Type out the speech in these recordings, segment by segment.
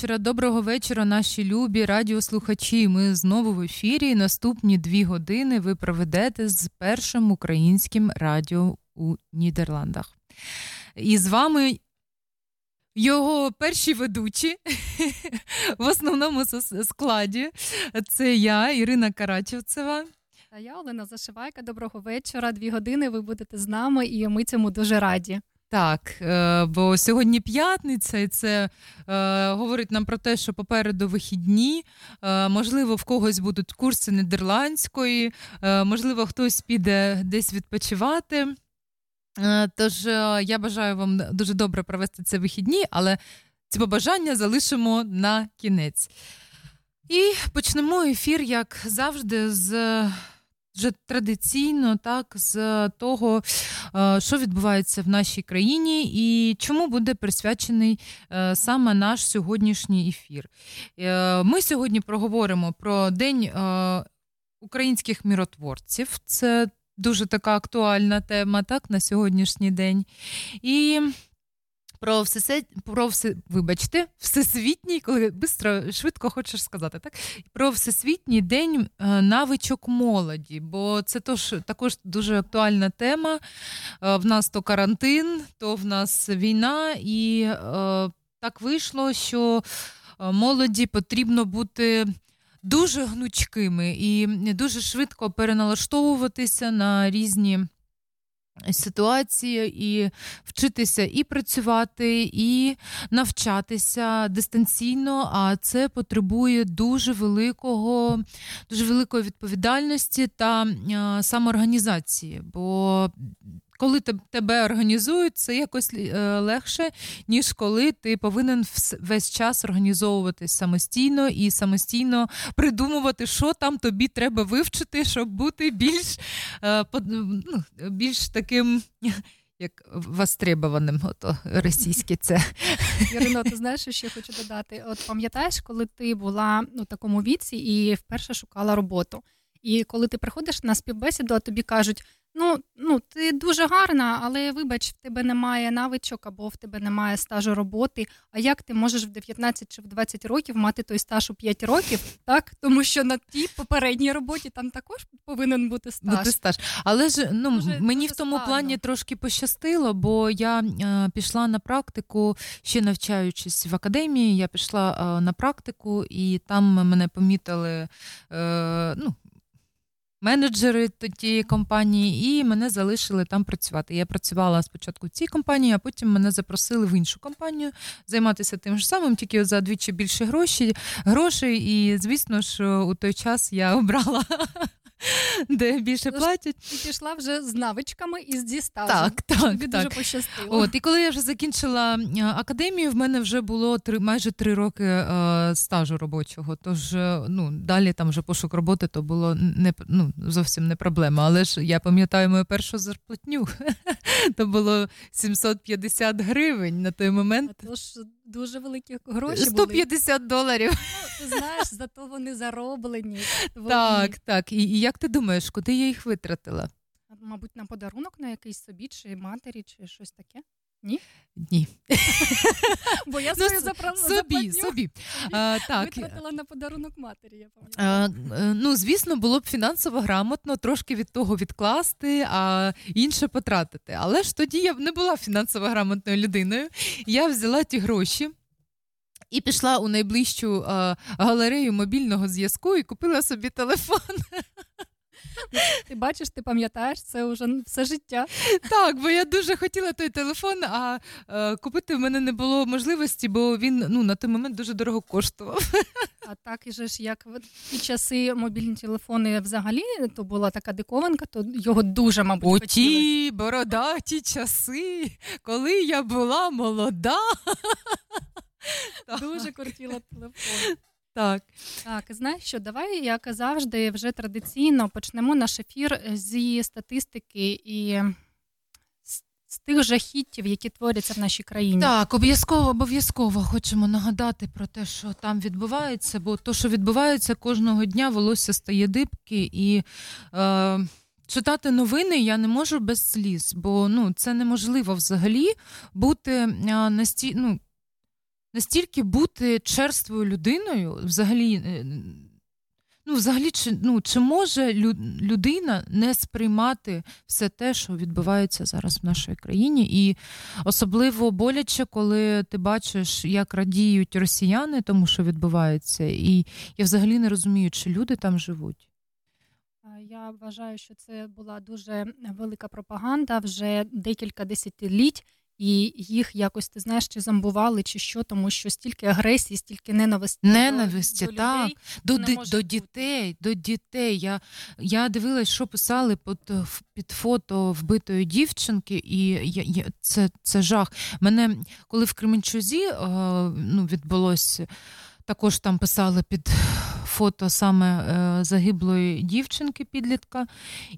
Вечора, доброго вечора, наші любі радіослухачі. Ми знову в ефірі. Наступні дві години ви проведете з першим українським радіо у Нідерландах. І з вами його перші ведучі в основному складі. Це я, Ірина Карачевцева. Та я Олена Зашивайка. Доброго вечора. Дві години ви будете з нами, і ми цьому дуже раді. Так, е, бо сьогодні п'ятниця, і це е, говорить нам про те, що попереду вихідні, е, можливо, в когось будуть курси нідерландської, е, можливо, хтось піде десь відпочивати. Е, тож е, я бажаю вам дуже добре провести ці вихідні, але ці побажання залишимо на кінець. І почнемо ефір, як завжди, з вже традиційно так з того, е, що відбувається в нашій країні, і чому буде присвячений е, саме наш сьогоднішній ефір. Е, ми сьогодні проговоримо про День українських міротворців. Це дуже така актуальна тема, так, на сьогоднішній день. І про все, про все, вибачте, всесвітній, коли бистро, швидко хочеш сказати, так? Про всесвітній день е, навичок молоді, бо це тож, також дуже актуальна тема. Е, в нас то карантин, то в нас війна, і е, так вийшло, що молоді потрібно бути. Дуже гнучкими і дуже швидко переналаштовуватися на різні ситуації і вчитися і працювати, і навчатися дистанційно, а це потребує дуже великого, дуже великої відповідальності та самоорганізації. Бо коли тебе організують, це якось е, легше, ніж коли ти повинен весь час організовуватись самостійно і самостійно придумувати, що там тобі треба вивчити, щоб бути більш е, ну, більш таким. Як востребованим, ото російське це. Ірино, ти знаєш, що ще хочу додати? От пам'ятаєш, коли ти була у такому віці і вперше шукала роботу. І коли ти приходиш на співбесіду, а тобі кажуть, Ну, ну, ти дуже гарна, але вибач, в тебе немає навичок або в тебе немає стажу роботи. А як ти можеш в 19 чи в 20 років мати той стаж у 5 років? Так, тому що на тій попередній роботі там також повинен бути стаж. Бути стаж. Але ж ну дуже, мені дуже в тому складно. плані трошки пощастило, бо я е, пішла на практику, ще навчаючись в академії. Я пішла е, на практику, і там мене помітили. Е, ну, менеджери тієї компанії, і мене залишили там працювати. Я працювала спочатку в цій компанії, а потім мене запросили в іншу компанію займатися тим ж самим, тільки за двічі більше грошей. грошей. І звісно ж, у той час я обрала де більше платять. І пішла вже з навичками і з дістажем. Так, так. Тобі так. дуже пощастило. От, І коли я вже закінчила академію, в мене вже було три майже три роки е, стажу робочого. Тож е, ну, далі там вже пошук роботи то було не ну, зовсім не проблема. Але ж я пам'ятаю мою першу зарплатню. То було 750 гривень на той момент. А Тож дуже великі гроші. 150 були. доларів. Ну, ти знаєш, зато вони зароблені. Твої. Так, так. І, і як ти думаєш, куди я їх витратила? Мабуть, на подарунок на якийсь собі, чи матері, чи щось таке. Ні? Ні. Бо я свою ну, запра... собі, собі. А, так. Витратила на подарунок матері, я пам'ятаю. Е, ну, звісно, було б фінансово грамотно трошки від того відкласти, а інше потратити. Але ж тоді я не була фінансово грамотною людиною. Я взяла ті гроші. І пішла у найближчу а, галерею мобільного зв'язку і купила собі телефон. Ти бачиш, ти пам'ятаєш, це вже все життя. Так, бо я дуже хотіла той телефон, а е, купити в мене не було можливості, бо він ну, на той момент дуже дорого коштував. А так і же ж, як в ті часи мобільні телефони взагалі, то була така дикованка, то його дуже, мабуть, О, ті бородаті часи, коли я була молода. Дуже кортіла телефон. Так, Так, знаєш що, давай, як завжди, вже традиційно почнемо наш ефір зі статистики і з тих жахіттів, які творяться в нашій країні. Так, обов'язково обов'язково хочемо нагадати про те, що там відбувається, бо то, що відбувається кожного дня, волосся стає дибки і. Е... Читати новини я не можу без сліз, бо ну це неможливо взагалі бути насті... ну, настільки бути черствою людиною, взагалі, е, ну, взагалі, чи ну, чи може людина не сприймати все те, що відбувається зараз в нашій країні, і особливо боляче, коли ти бачиш, як радіють росіяни, тому що відбувається, і я взагалі не розумію, чи люди там живуть. Я вважаю, що це була дуже велика пропаганда вже декілька десятиліть і їх якось ти знаєш, чи зомбували, чи що, тому що стільки агресії, стільки ненависті ненависті, до, до так, людей, до до, до дітей. До дітей. Я я дивилась, що писали під, під фото вбитої дівчинки, і я, я, це це жах. Мене коли в Кременчузі е, ну, відбулося. Також там писали під фото саме е, загиблої дівчинки підлітка.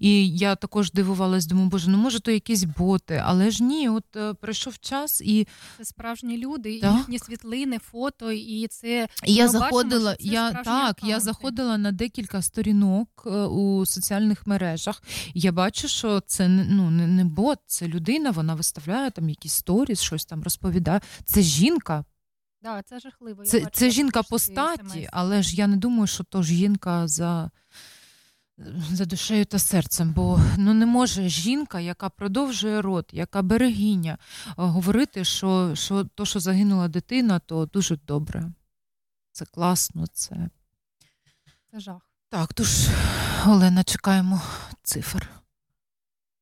І я також дивувалась, думаю, боже, ну може то якісь боти, але ж ні, от е, прийшов час і це справжні люди, так. їхні світлини, фото, і це я заходила. Бачимо, це я так, аккаунти. я заходила на декілька сторінок е, у соціальних мережах. Я бачу, що це ну не, не бот, це людина. Вона виставляє там якісь сторіс, щось там розповідає. Це жінка. Да, це жахливо. Це це жінка по статі, але ж я не думаю, що то жінка за за душею та серцем. Бо ну не може жінка, яка продовжує род, яка берегиня, говорити, що що то, що загинула дитина, то дуже добре. Це класно, це Це жах. Так, тож, Олена, чекаємо цифр.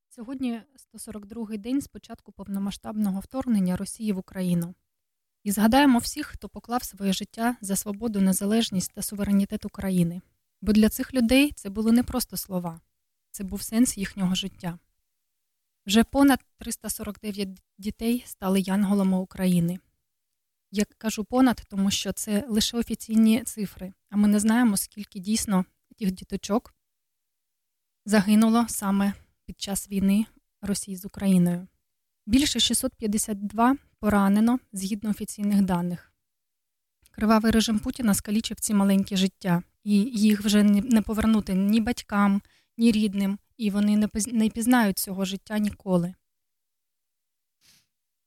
Сьогодні 142-й день з початку повномасштабного вторгнення Росії в Україну. І згадаємо всіх, хто поклав своє життя за свободу, незалежність та суверенітет України. Бо для цих людей це були не просто слова, це був сенс їхнього життя. Вже понад 349 дітей стали янголами України. Я кажу понад, тому що це лише офіційні цифри, а ми не знаємо, скільки дійсно тих діточок загинуло саме під час війни Росії з Україною. Більше 652 поранено згідно офіційних даних. Кривавий режим Путіна скалічив ці маленькі життя, і їх вже не повернути ні батькам, ні рідним, і вони не пізнають цього життя ніколи.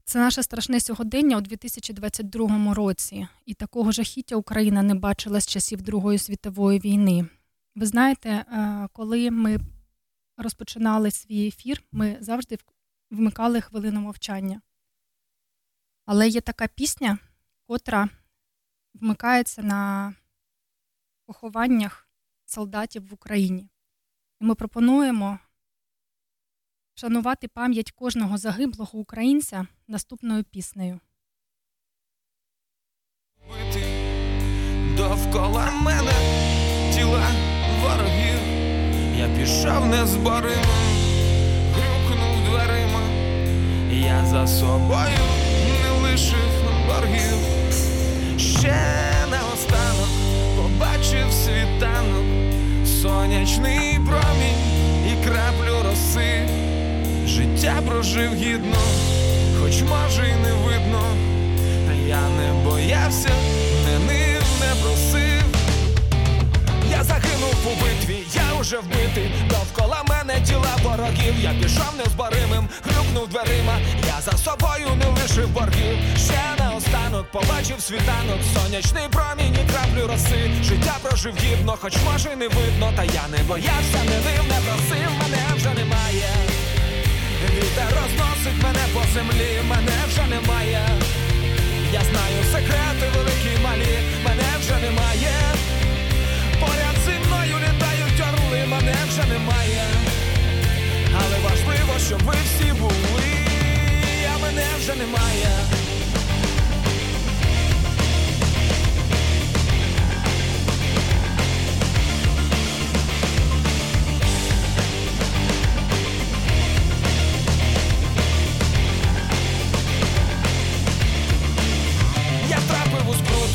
Це наше страшне сьогодення у 2022 році, і такого жахіття Україна не бачила з часів Другої світової війни. Ви знаєте, е, коли ми розпочинали свій ефір, ми завжди вмикали хвилину мовчання. Але є така пісня, котра вмикається на похованнях солдатів в Україні. І ми пропонуємо вшанувати пам'ять кожного загиблого українця наступною піснею. Довкола мене тіла ворогів, я пішов незборимо, грюкнув дверима, я за собою залишив боргів, ще наостанок побачив світанок, сонячний промінь і краплю роси, життя прожив гідно, хоч може й не видно, та я не боявся, не нив, не просив. Я загинув у битві, я уже вбитий, довкола мене тіла ворогів, я пішов незборимим, грюкнув дверима, я за собою не лишив боргів. Ще наостанок побачив світанок, сонячний промінь і краплю роси. Життя прожив гідно, хоч може не видно, та я не боявся, не нив, не просив, мене вже немає. Вітер розносить мене по землі, мене вже немає. Я знаю секрети великі малі, мене вже немає. Поряд орли, мене вже немає. Але важливо, щоб ви всі були, а мене вже немає.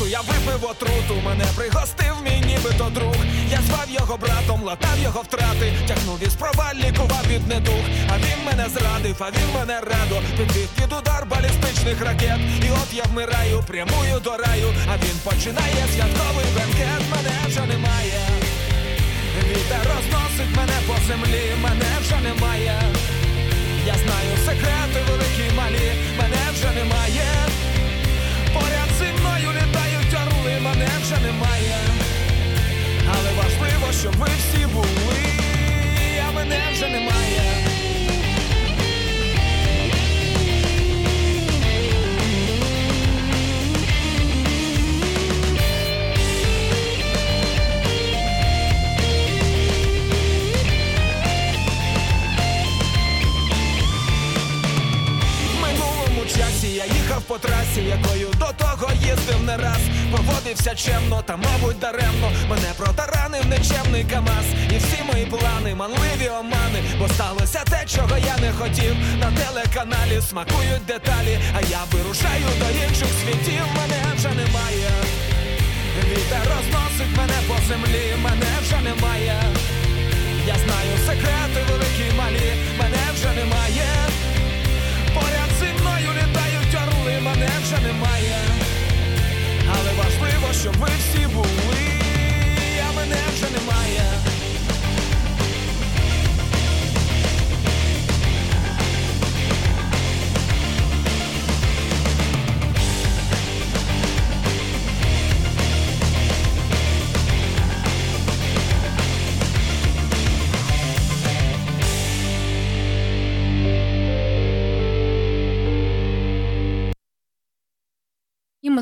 Я випив отруту, мене пригостив мій нібито друг. Я звав його братом, латав його втрати, тягнув із проваль, лікував від недуг. А він мене зрадив, а він мене радо підвів під удар балістичних ракет. І от я вмираю, прямую до раю, а він починає святковий бенкет, мене вже немає. Вітер розносить мене по землі, мене вже немає. Я знаю секрети великі малі, мене вже немає. Поряд вже немає. Але важливо, щоб ви всі були, а мене вже немає. Поводився чемно, та мабуть даремно. Мене протаранив нечемний Камаз. І всі мої плани, манливі омани. Бо сталося те, чого я не хотів. На телеканалі смакують деталі, а я вирушаю до інших світів. Мене вже немає. Вітер розносить мене по землі, мене вже немає. Я знаю секрети великі й малі, мене вже немає. Поряд зі мною літають орли, мене вже немає. Але важливо, щоб ви всі були, а мене вже немає.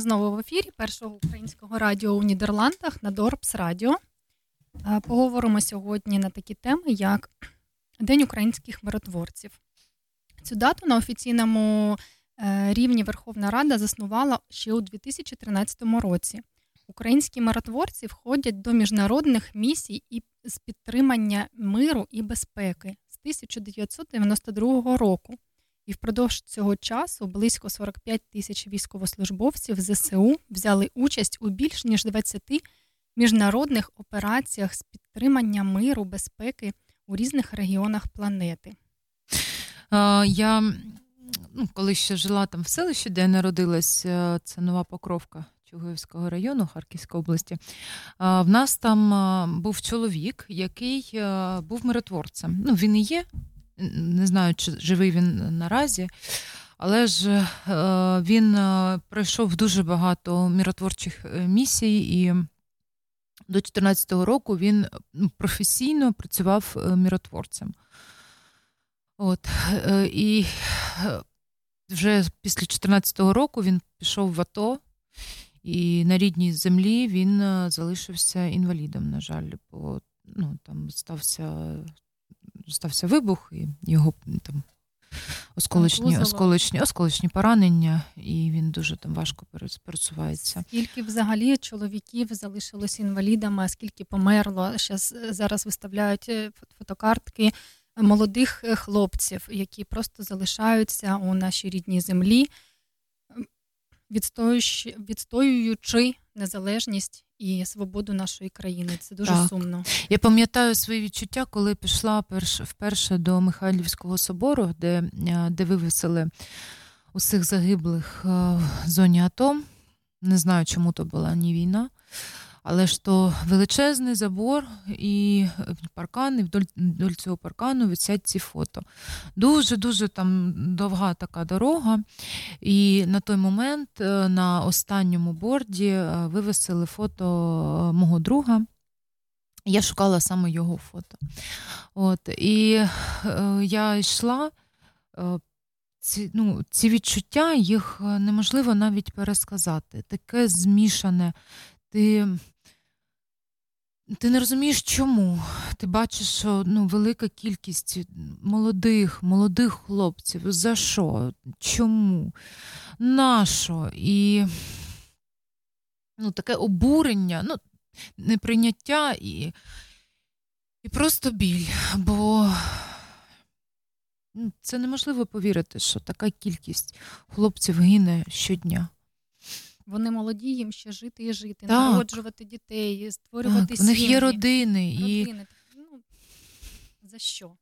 Знову в ефірі першого українського радіо у Нідерландах на Dorps Radio. Поговоримо сьогодні на такі теми, як День українських миротворців. Цю дату на офіційному е, рівні Верховна Рада заснувала ще у 2013 році. Українські миротворці входять до міжнародних місій і з підтримання миру і безпеки з 1992 року. І впродовж цього часу близько 45 тисяч військовослужбовців ЗСУ взяли участь у більш ніж 20 міжнародних операціях з підтримання миру, безпеки у різних регіонах планети. Я ну, коли ще жила там в селищі, де я народилась, е, це нова Покровка Чугуївського району Харківської області. е, В нас там е, був чоловік, який був миротворцем. Ну, він і є. Не знаю, чи живий він наразі, але ж е, він е, пройшов дуже багато миротворчих е, місій і. До 2014 року він ну, професійно працював миротворцем. От, і вже після 2014 року він пішов в АТО, і на рідній землі він залишився інвалідом, на жаль, бо ну, там стався, стався вибух, і його там осколочні, осколочні, осколочні поранення, і він дуже там важко перес- пересувається. Скільки взагалі чоловіків залишилось інвалідами, а скільки померло? Щас, е, зараз виставляють е, фотокартки молодих е, хлопців, які просто залишаються у нашій рідній землі, відстоюючи незалежність і свободу нашої країни. Це дуже так. сумно. Я пам'ятаю свої відчуття, коли пішла перш, вперше до Михайлівського собору, де е, де вивесили усіх загиблих е, в зоні АТО. Не знаю, чому то була ні війна. Але ж то величезний забор і паркан, і вдоль, цього паркану висять ці фото. Дуже-дуже там довга така дорога. І на той момент е, на останньому борді е, вивесили фото е, мого друга. Я шукала саме його фото. От, І е, я йшла. Е, ці ну, ці відчуття, їх неможливо навіть пересказати. Таке змішане. Ти ти не розумієш, чому. Ти бачиш, що ну, велика кількість молодих, молодих хлопців. За що? Чому? Нащо? І ну, таке обурення, ну, неприйняття і і просто біль. Бо ну, це неможливо повірити, що така кількість хлопців гине щодня. Вони молоді, їм ще жити і жити, так. народжувати дітей, створювати так, У них є родини. І... Ну, За що?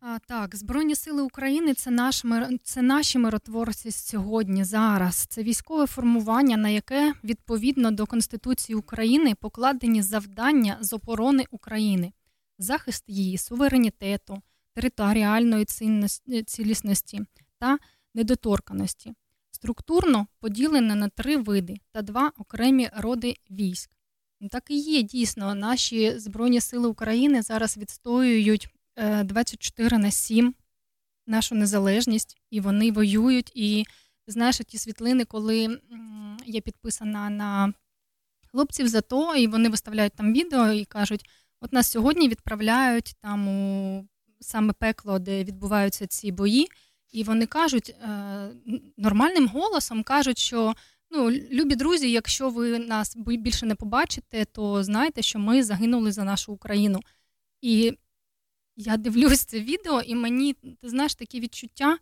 А, Так, Збройні сили України це наш це наші миротворці сьогодні, зараз. Це військове формування, на яке відповідно до Конституції України покладені завдання з оборони України, захист її суверенітету, територіальної цілісності та недоторканості структурно поділене на три види та два окремі роди військ. Так і є дійсно, наші Збройні Сили України зараз відстоюють 24 е, на 7 нашу незалежність, і вони воюють. І знаєш, ті світлини, коли я підписана на хлопців за то, і вони виставляють там відео і кажуть: от нас сьогодні відправляють там у саме пекло, де відбуваються ці бої. І вони кажуть е, нормальним голосом кажуть, що ну, любі друзі, якщо ви нас більше не побачите, то знайте, що ми загинули за нашу Україну. І я дивлюсь це відео, і мені ти знаєш такі відчуття.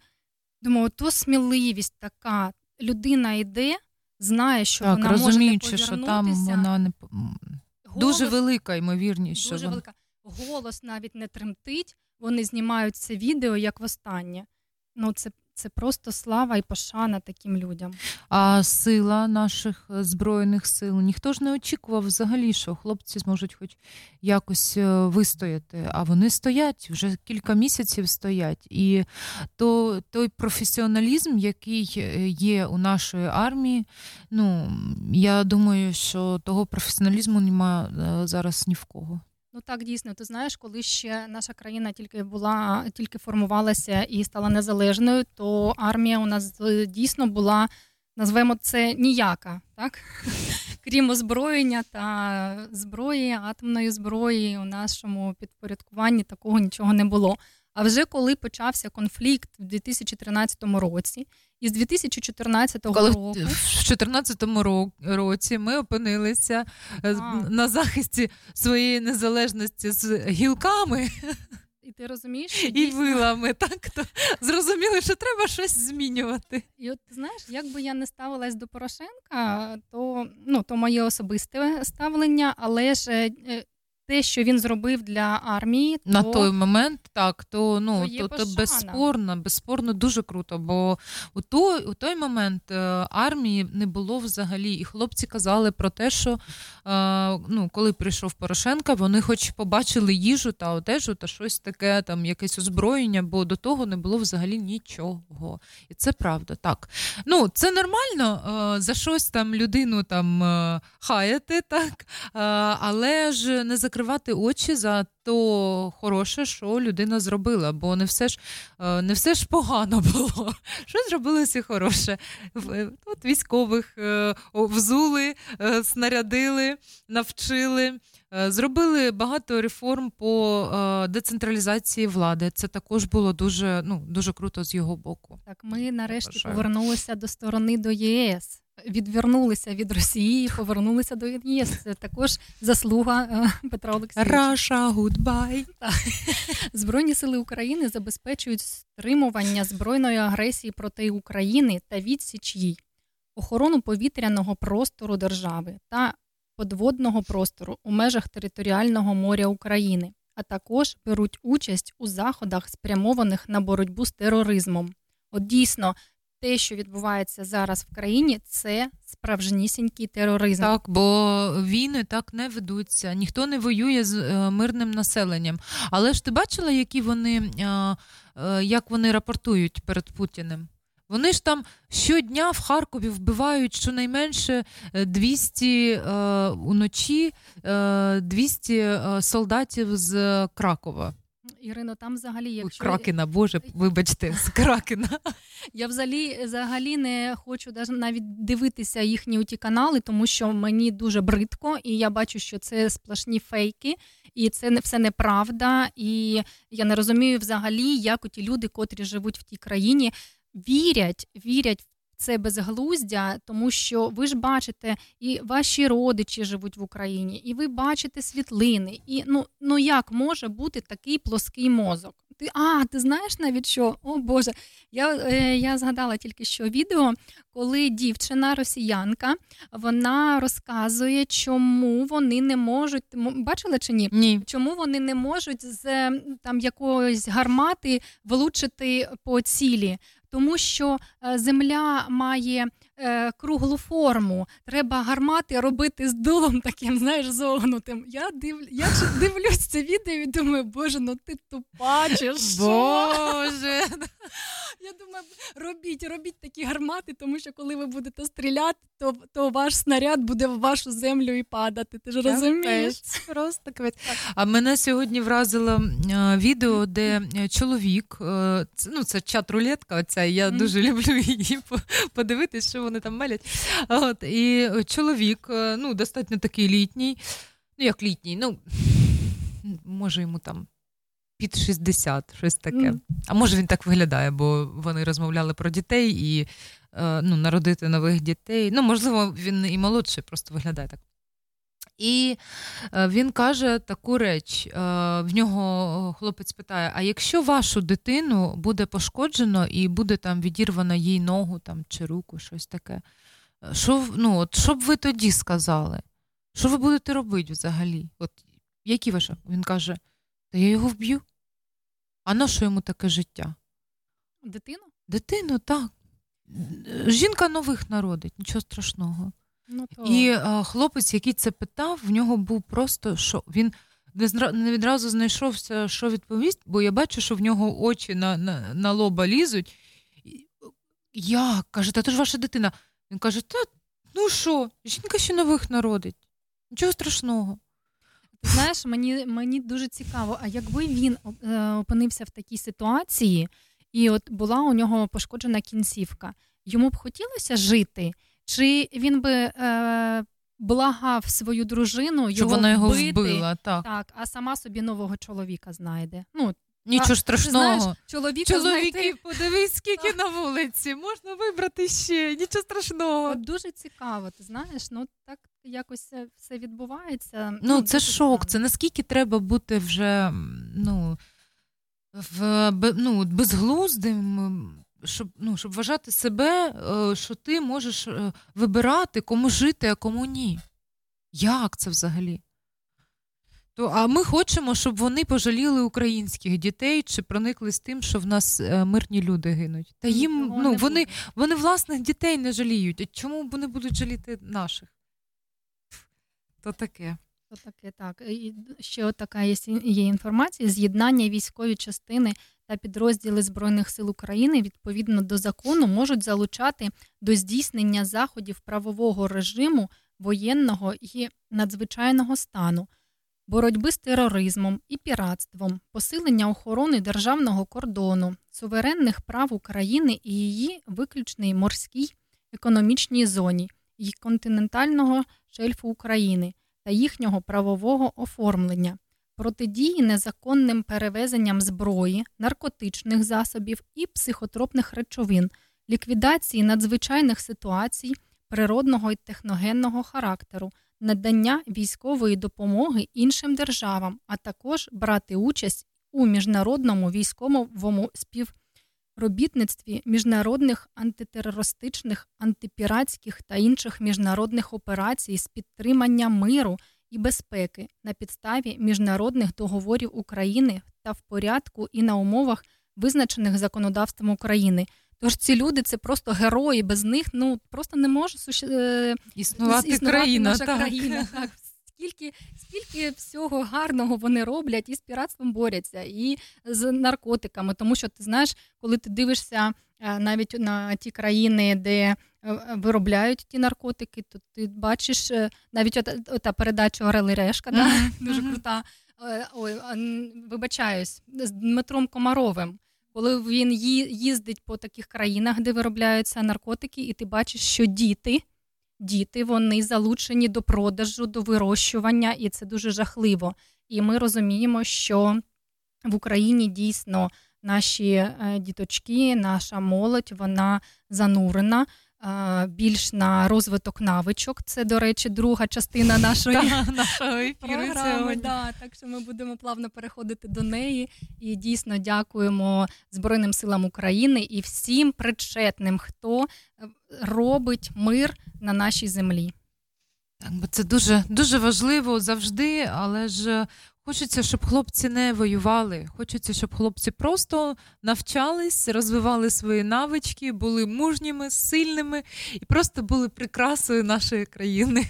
Думаю, то сміливість така. Людина йде, знає, що так, вона розуміючи, може не що там вона не голос, дуже велика ймовірність. Дуже що велика. Голос навіть не тремтить. Вони знімають це відео як востаннє ну це це просто слава і пошана таким людям. А сила наших е, збройних сил ніхто ж не очікував взагалі, що хлопці зможуть хоч якось е, вистояти. А вони стоять вже кілька місяців стоять. І то той професіоналізм, який е, є у нашої армії, ну я думаю, що того професіоналізму немає зараз ні в кого. Ну так дійсно, ти знаєш, коли ще наша країна тільки була, тільки формувалася і стала незалежною, то армія у нас е, дійсно була, назвемо це ніяка, так крім озброєння та зброї, атомної зброї у нашому підпорядкуванні такого нічого не було. А вже коли почався конфлікт в 2013 році, і з 2014 Коли року в 2014 році ми опинилися е, а. на захисті своєї незалежності з гілками. І ти розумієш? І дійсно... вилами, так? То зрозуміли, що треба щось змінювати. І от знаєш, як би я не ставилась до Порошенка, то ну, то моє особисте ставлення, але ж е, те, що він зробив для армії, на той момент, так то ну то, то, то безспорно, безспорно дуже круто. Бо у той у той момент е, армії не було взагалі, і хлопці казали про те, що е, ну, коли прийшов Порошенка, вони, хоч побачили їжу та одежу, та щось таке, там якесь озброєння, бо до того не було взагалі нічого. І це правда. Так ну це нормально е, за щось там людину там е, хаяти, так е, але ж не закривати закривати очі за то хороше, що людина зробила, бо не все ж е, не все ж погано було. Що зробилося хороше? Е, от Військових е, взули, снарядили, навчили. Зробили багато реформ по децентралізації влади. Це також було дуже ну дуже круто з його боку. Так, ми нарешті повернулися до сторони до ЄС відвернулися від Росії, повернулися до ЄС. Це також заслуга е, Петра Олексійовича. Russia, goodbye. Збройні сили України забезпечують стримування збройної агресії проти України та відсіч їй. охорону повітряного простору держави та подводного простору у межах територіального моря України, а також беруть участь у заходах, спрямованих на боротьбу з тероризмом. От дійсно, те, що відбувається зараз в країні, це справжнісінький тероризм. Так, бо війни так не ведуться, ніхто не воює з е, мирним населенням. Але ж ти бачила, які вони е, е, як вони рапортують перед Путіним? Вони ж там щодня в Харкові вбивають щонайменше 200 е, е, уночі е, 200 е, солдатів з Кракова. Ірино, там взагалі якщо... Кракена, Боже, вибачте, з Кракена. Я взагалі взагалі не хочу навіть дивитися їхні ті канали, тому що мені дуже бридко, і я бачу, що це сплошні фейки, і це не все неправда. І я не розумію взагалі, як ті люди, котрі живуть в тій країні, вірять, вірять в це безглуздя, тому що ви ж бачите, і ваші родичі живуть в Україні, і ви бачите світлини. І ну ну як може бути такий плоский мозок? Ти а, ти знаєш навіть що? О Боже, я е, я згадала тільки що відео, коли дівчина росіянка вона розказує, чому вони не можуть бачили чи ні? Ні. Чому вони не можуть з там якоїсь гармати влучити по цілі? Тому що е, земля має е, круглу форму. Треба гармати робити з дулом таким, знаєш, зогнутим. Я див... я дивлюсь це відео і думаю, боже, ну ти тупа чи що? Боже. Я думаю, робіть, робіть такі гармати, тому що коли ви будете стріляти, то то ваш снаряд буде в вашу землю і падати. Ти ж розумієш? Просто А мене сьогодні вразило е, відео, де е, чоловік, е, ну це чат-рулетка, оця, я mm. дуже люблю її подивитись, що вони там мелять. От, І чоловік, ну, достатньо такий літній, ну як літній, ну може йому там під 60, щось таке. Mm. А може він так виглядає, бо вони розмовляли про дітей і е, ну, народити нових дітей. Ну, можливо, він і молодший, просто виглядає так. І е, він каже таку реч: е, в нього хлопець питає: а якщо вашу дитину буде пошкоджено і буде там відірвано їй ногу там, чи руку, щось таке, що ну, от, що б ви тоді сказали? Що ви будете робити взагалі? От які ваші? Він каже: Та я його вб'ю. А на що йому таке життя? Дитину? Дитину, так. Жінка нових народить, нічого страшного. Ну, то... І а, хлопець, який це питав, в нього був просто що він не відразу знайшовся, що відповість, бо я бачу, що в нього очі на на, на лоба лізуть. Як? Каже, та то ж ваша дитина. Він каже: Та ну що, жінка ще нових народить, нічого страшного. Ти знаєш, мені мені дуже цікаво, а якби він е, опинився в такій ситуації, і от була у нього пошкоджена кінцівка, йому б хотілося жити, чи він би е, благав свою дружину, його вона його вбити, вбила, так. так, а сама собі нового чоловіка знайде. Ну, Нічого страшного. Знаєш, чоловіка Чоловіки, знайти... подивись, скільки на вулиці, можна вибрати ще, нічого страшного. От Дуже цікаво, ти знаєш, ну так якось все відбувається. Ну, ну це шок. Це наскільки треба бути вже ну, в, ну, безглуздим, щоб ну, щоб вважати себе, е, що ти можеш е, вибирати, кому жити, а кому ні. Як це взагалі? То, А ми хочемо, щоб вони пожаліли українських дітей чи проникли з тим, що в нас е, мирні люди гинуть. Та їм ну, вони вони власних дітей не жаліють. Чому вони будуть жаліти наших? То таке. То таке, так. І ще така є, є інформація: з'єднання військової частини та підрозділи Збройних сил України відповідно до закону можуть залучати до здійснення заходів правового режиму воєнного і надзвичайного стану боротьби з тероризмом і піратством, посилення охорони державного кордону, суверенних прав України і її виключній морській економічній зоні і континентального шельфу України та їхнього правового оформлення, протидії незаконним перевезенням зброї, наркотичних засобів і психотропних речовин, ліквідації надзвичайних ситуацій природного і техногенного характеру надання військової допомоги іншим державам, а також брати участь у міжнародному військовому співробітництві міжнародних антитерористичних, антипіратських та інших міжнародних операцій з підтримання миру і безпеки на підставі міжнародних договорів України та в порядку і на умовах, визначених законодавством України. Тож ці люди це просто герої. Без них ну просто не може суще... Е, існувати, існувати країна. Наша так. країна. Так. Скільки скільки всього гарного вони роблять і з піратством борються, і з наркотиками. Тому що ти знаєш, коли ти дивишся е, навіть на ті країни, де виробляють ті наркотики, то ти бачиш навіть ота передача Орел і Решка, да? дуже крута. Ой, вибачаюсь, з Дмитром Комаровим коли він їздить по таких країнах, де виробляються наркотики, і ти бачиш, що діти, діти вони залучені до продажу, до вирощування, і це дуже жахливо. І ми розуміємо, що в Україні дійсно наші е, діточки, наша молодь, вона занурена більш на розвиток навичок. Це, до речі, друга частина нашої програми. Да, Так що ми будемо плавно переходити до неї. І дійсно дякуємо Збройним силам України і всім причетним, хто е, робить мир на нашій землі. Так, бо це дуже дуже важливо завжди, але ж Хочеться, щоб хлопці не воювали. Хочеться, щоб хлопці просто навчались, розвивали свої навички, були мужніми, сильними і просто були прикрасою нашої країни,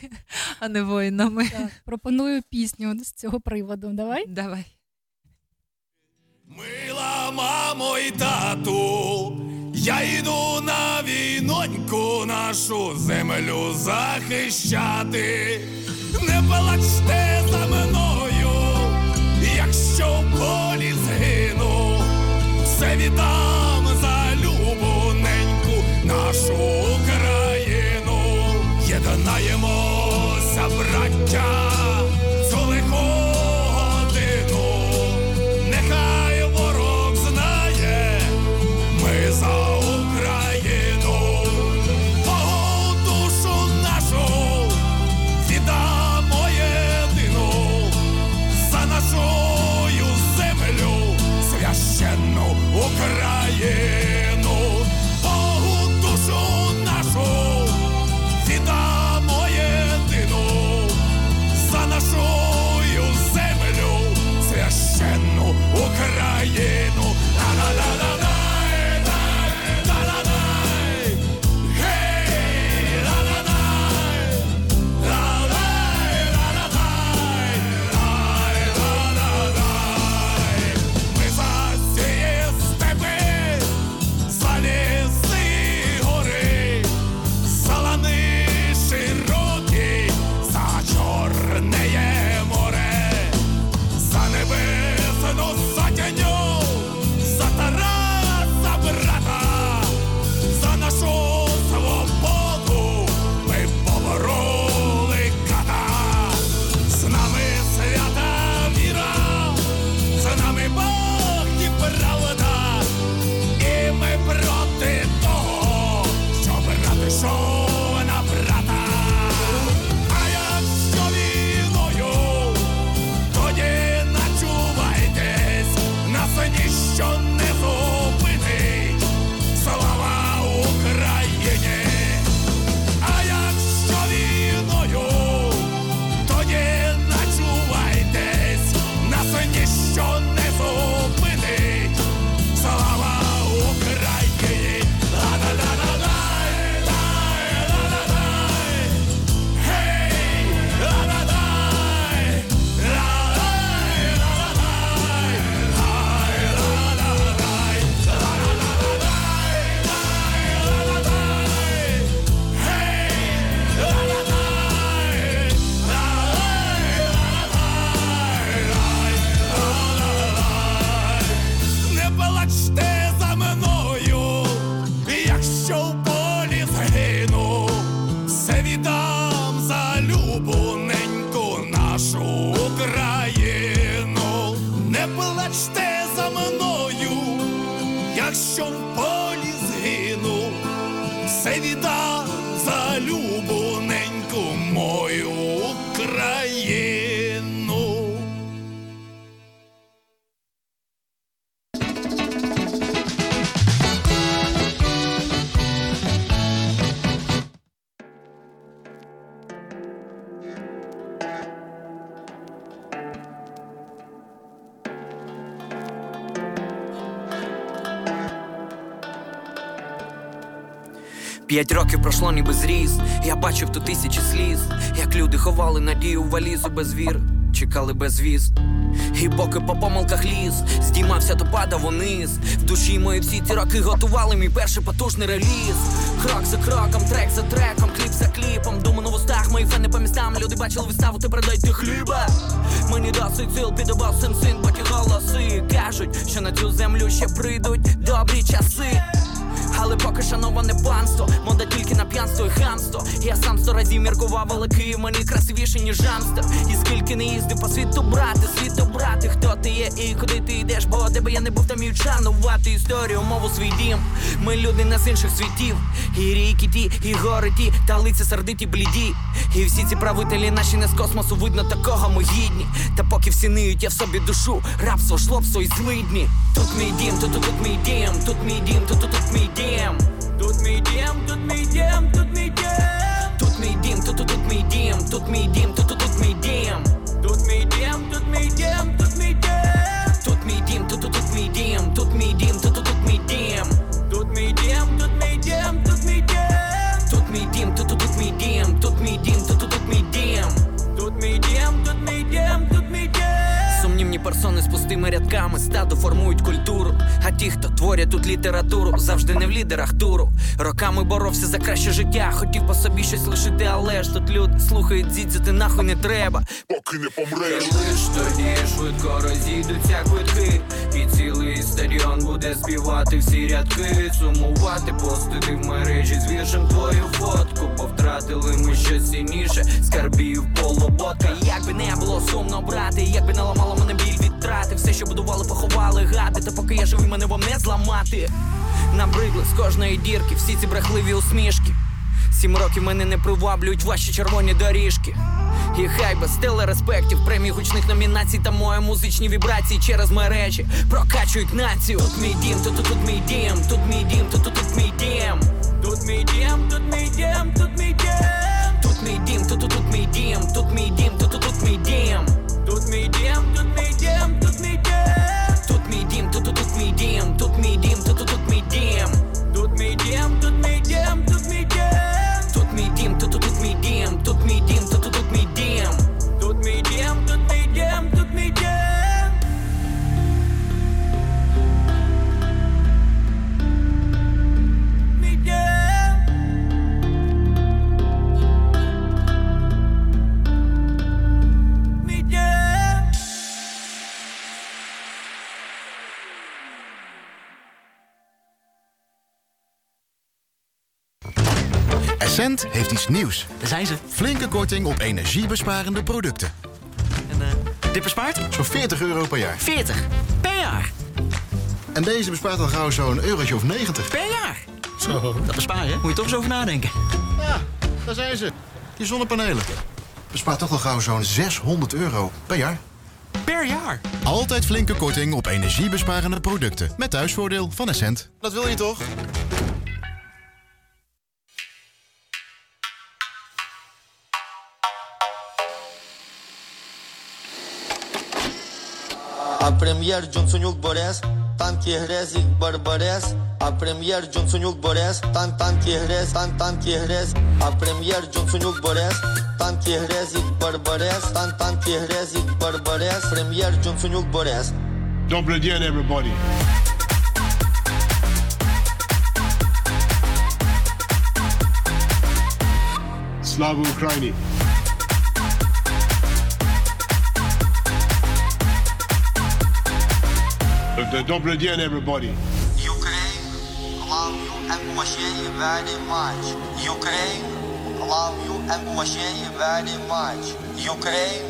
а не воїнами. Так, Пропоную пісню з цього приводу. Давай. Давай. Мила мамо і тату, я йду на війноньку нашу землю захищати. Не плачте за мною якщо в полі згину, все віддам за любоненьку нашу Україну, єднаємося, П'ять років пройшло, ніби зріс. Я бачив тут тисячі сліз, як люди ховали надію в валізу без вір, чекали без віз. І поки по помилках ліз, здіймався, то падав униз. В душі мої всі ці роки готували мій перший потужний реліз. Крок за кроком, трек за треком, кліп за кліпом. Думаю, в устах мої фени по містам. Люди бачили виставу, тепер дайте хліба. Мені досить сил підобав син син, поті голоси кажуть, що на цю землю ще прийдуть добрі часи. Але поки шановане панство, мода тільки на п'янство і хамство. Я сам сто разів міркував, але Київ мені красивіше, ніж Амстер. І скільки не їздив по світу брати, світу брати, хто ти є і куди ти йдеш, бо де би я не був, там і вчанувати історію, мову свій дім. Ми люди не з інших світів. І ріки ті, і гори ті, та лиця сердиті бліді. І всі ці правителі наші не з космосу, видно такого ми гідні. Та поки всі ниють, я в собі душу, рабство, шлопство і злидні. Тут мій дім, тут тут, тут мій дім, тут мій дім, тут тут, тут мій дім. Тут мій дім, тут мій дім, тут мій дім. Тут мій дім, тут тут, тут мій дім, тут мій дім, тут тут, тут мій дім. Тут мій дім, тут мій дім, тут мій дім. Тут мій дім, тут тут, тут мій дім, тут мій дім, тут тут, тут мій дім. Тут мій дім, тут мій дім, тут мій дім. Тут мій дім, тут тут, тут мій дім, тут мій дім, тут персони з пустими рядками стаду формують культуру. А ті, хто творять тут літературу, завжди не в лідерах туру. Роками боровся за краще життя, хотів по собі щось лишити, але ж тут люди слухають дзідзю, ти нахуй не треба. Поки не помреш. Лиш тоді швидко розійдуться квитки, і цілий стадіон буде співати всі рядки, сумувати, постити в мережі з віршем твою фотку. Повтратили ми щось цінніше, скарбів полуботка. Як би не було сумно брати, як би не ламало мене біль від трати, все, що будували, поховали гади. Та поки я живий, мене вам не зламати. Набридли з кожної дірки, всі ці брехливі усмішки. Сім років мене не приваблюють ваші червоні доріжки. І хай без телереспектів, премій гучних номінацій та мої музичні вібрації через мережі прокачують націю. Тут мій дім, тут тут, тут мій дім, тут мій дім, тут тут, тут мій дім. Тут мій дім, тут мій дім, тут мій дім. Тут мій дім, тут тут, тут мій дім, тут мій дім, тут тут, тут мій дім. Тут мій дім, тут мій дім, тут мій дім. Тут мій дім, тут тут, тут мій дім, тут мій дім, тут тут, тут мій дім. Тут мій дім, тут мій дім, тут мій дім. Мій дім, тут Essent heeft iets nieuws. Daar zijn ze. Flinke korting op energiebesparende producten. En eh, dit bespaart? Zo'n 40 euro per jaar. 40 per jaar. En deze bespaart al gauw zo'n eurotje of 90. Per jaar. Zo. Dat bespaar je, moet je toch eens over nadenken. Ja, daar zijn ze. Die zonnepanelen. Bespaart toch al gauw zo'n 600 euro per jaar. Per jaar. Altijd flinke korting op energiebesparende producten. Met thuisvoordeel van Essent. Dat wil je toch? A premjer gjumcu nuk bores Tam hrez i bërberes A premjer gjumcu nuk bores Tam tam hrez, tan tanki hrez. A premjer gjumcu nuk bores Tam hrez i bërberes hrez bores Dobro everybody. Slava Ukraini. Украине! Д- Добрый день, everybody. Ukraine, love you and appreciate you very much. Ukraine, love you and appreciate you very much. Ukraine,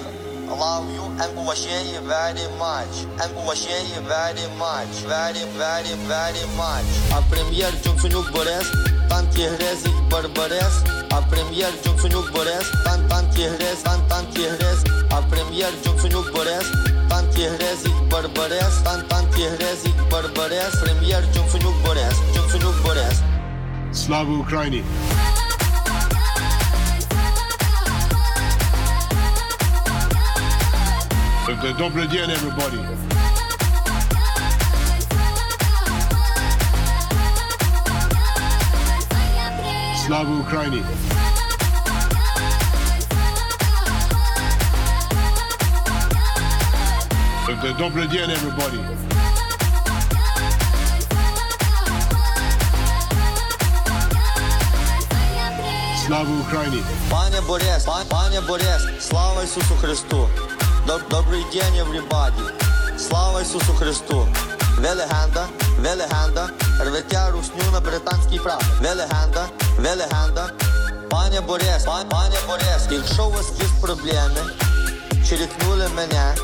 love you and appreciate you very much. And appreciate you very much. Very, very, very much. А прем'єр Джонсонюк Борис, танки грезі Барбарес. А прем'єр Джонсонюк Борис, тан танки грез, тан танки грез. А прем'єр Джонсонюк Борис, танки грезі Барбарес, тан танки грезі Барбарес, прем'єр Джонсонюк Борис, Джонсонюк Борис. Слава Украине! Д- Добрый день, everybody. Slava Ukraini. Добрый день, everybody. Slava Ukraini. Пане Борис, пан, пане Борис, слава Ісусу Христу. Доб- Добрий день, everybody. Слава Ісусу Христу. Ви легенда, ви легенда, рветя русню на британський прав. Ви легенда, ви легенда. Пане Борис, пан, пане Борис, якщо у вас є проблеми, черікнули мене,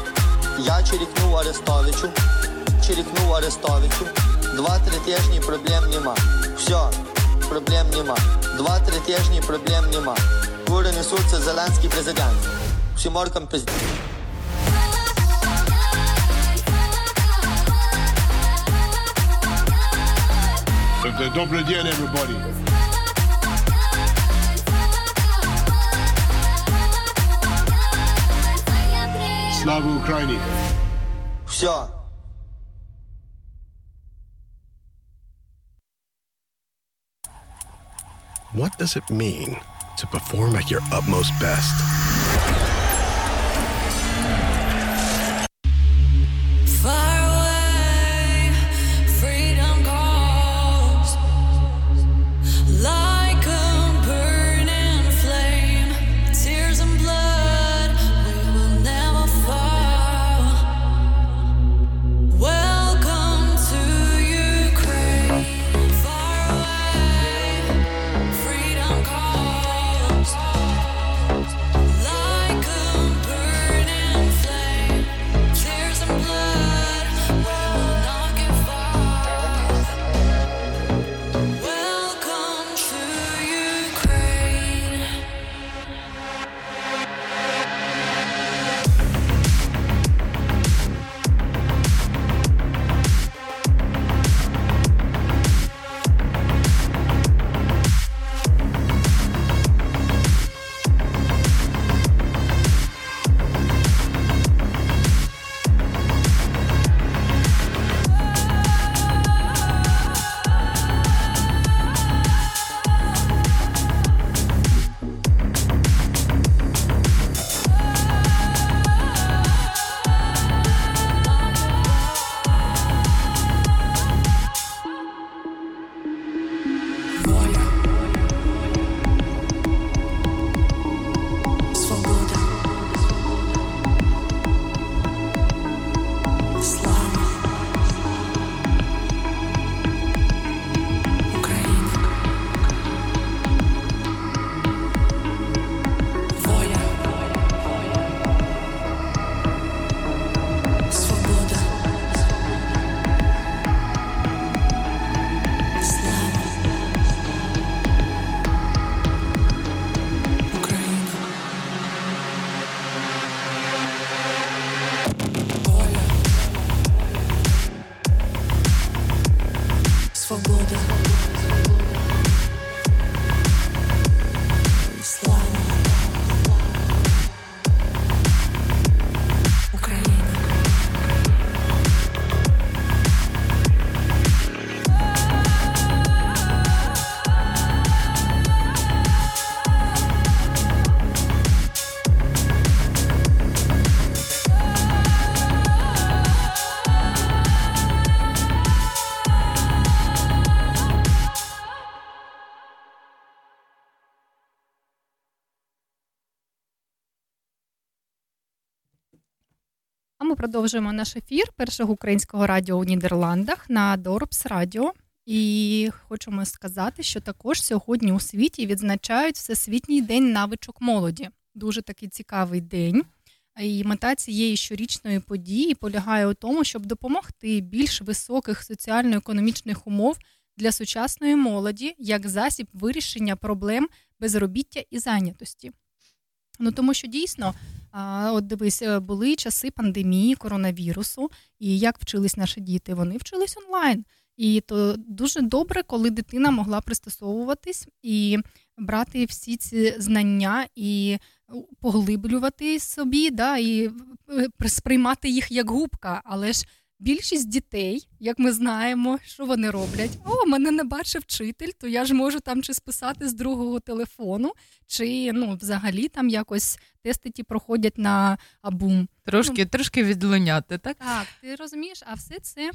я черікнув Арестовичу, черікнув Арестовичу. Два-три тижні проблем нема. Все, проблем нема. Два-три тижні проблем нема. Кури несуться Зеленський президент. Всім моркам пизд... Uh, Добрый день, everybody. Slava Ukraini. Все. What does it mean to perform at your utmost best? Продовжуємо наш ефір першого українського радіо у Нідерландах на Дорбс Радіо. І хочемо сказати, що також сьогодні у світі відзначають Всесвітній день навичок молоді. Дуже такий цікавий день. І мета цієї щорічної події полягає у тому, щоб допомогти більш високих соціально-економічних умов для сучасної молоді як засіб вирішення проблем безробіття і зайнятості. Ну тому що дійсно, от дивись, е, були часи пандемії коронавірусу, і як вчились наші діти? Вони вчились онлайн. І то дуже добре, коли дитина могла пристосовуватись і брати всі ці знання і поглиблювати собі, да, і е, сприймати їх як губка. Але ж більшість дітей, як ми знаємо, що вони роблять. О, мене не бачив вчитель, то я ж можу там чи списати з другого телефону, чи ну, взагалі там якось тести ті проходять на абум. Трошки, трошки відлуняти, так? Так, ти розумієш, а все це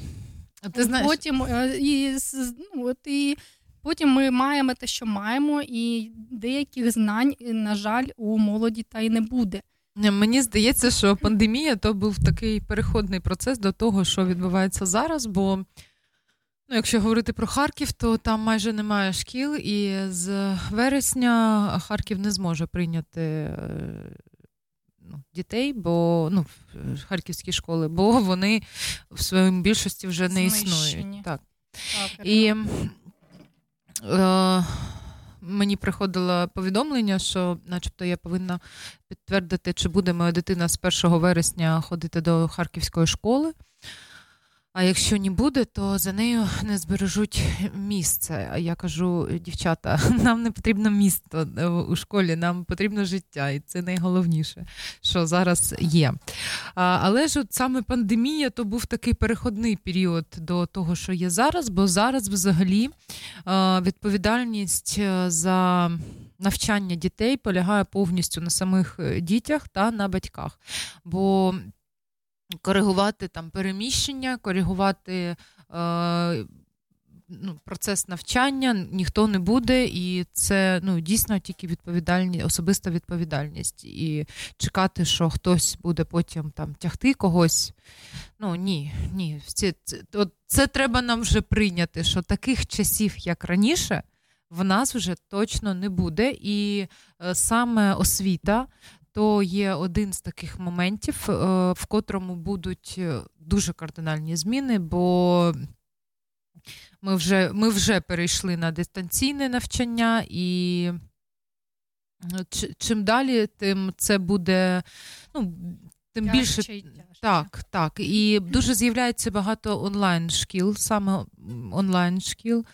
А ти знаєш, потім е, і, ну, от, і потім ми маємо те, що маємо, і деяких знань, на жаль, у молоді та й не буде. Мені здається, що пандемія то був такий переходний процес до того, що відбувається зараз. Бо, ну, якщо говорити про Харків, то там майже немає шкіл, і з вересня Харків не зможе прийняти е, ну, дітей, бо ну, харківські школи, бо вони в своїй більшості вже не існують. Знищені. Так. Так, І е, мені приходило повідомлення, що, начебто, я повинна підтвердити, чи буде моя дитина з 1 вересня ходити до харківської школи. А якщо не буде, то за нею не збережуть місце. Я кажу, дівчата, нам не потрібно місто е, у школі, нам потрібно життя, і це найголовніше, що зараз є. Але ж от саме пандемія то був такий переходний період до того, що є зараз, бо зараз взагалі е, відповідальність е, за навчання дітей полягає повністю на самих дітях та на батьках. Бо коригувати там переміщення, коригувати е, ну, процес навчання ніхто не буде, і це ну, дійсно тільки відповідальність, особиста відповідальність. І чекати, що хтось буде потім там тягти когось. Ну ні, ні. Це, це, це треба нам вже прийняти, що таких часів, як раніше, в нас вже точно не буде. І е, саме освіта то є один з таких моментів, е, в котрому будуть е, дуже кардинальні зміни, бо ми вже, ми вже перейшли на дистанційне навчання, і е, чим далі, тим це буде. Ну, Тим Тяжче більше тяжче. так, так. І дуже з'являється багато онлайн шкіл, саме онлайн шкіл,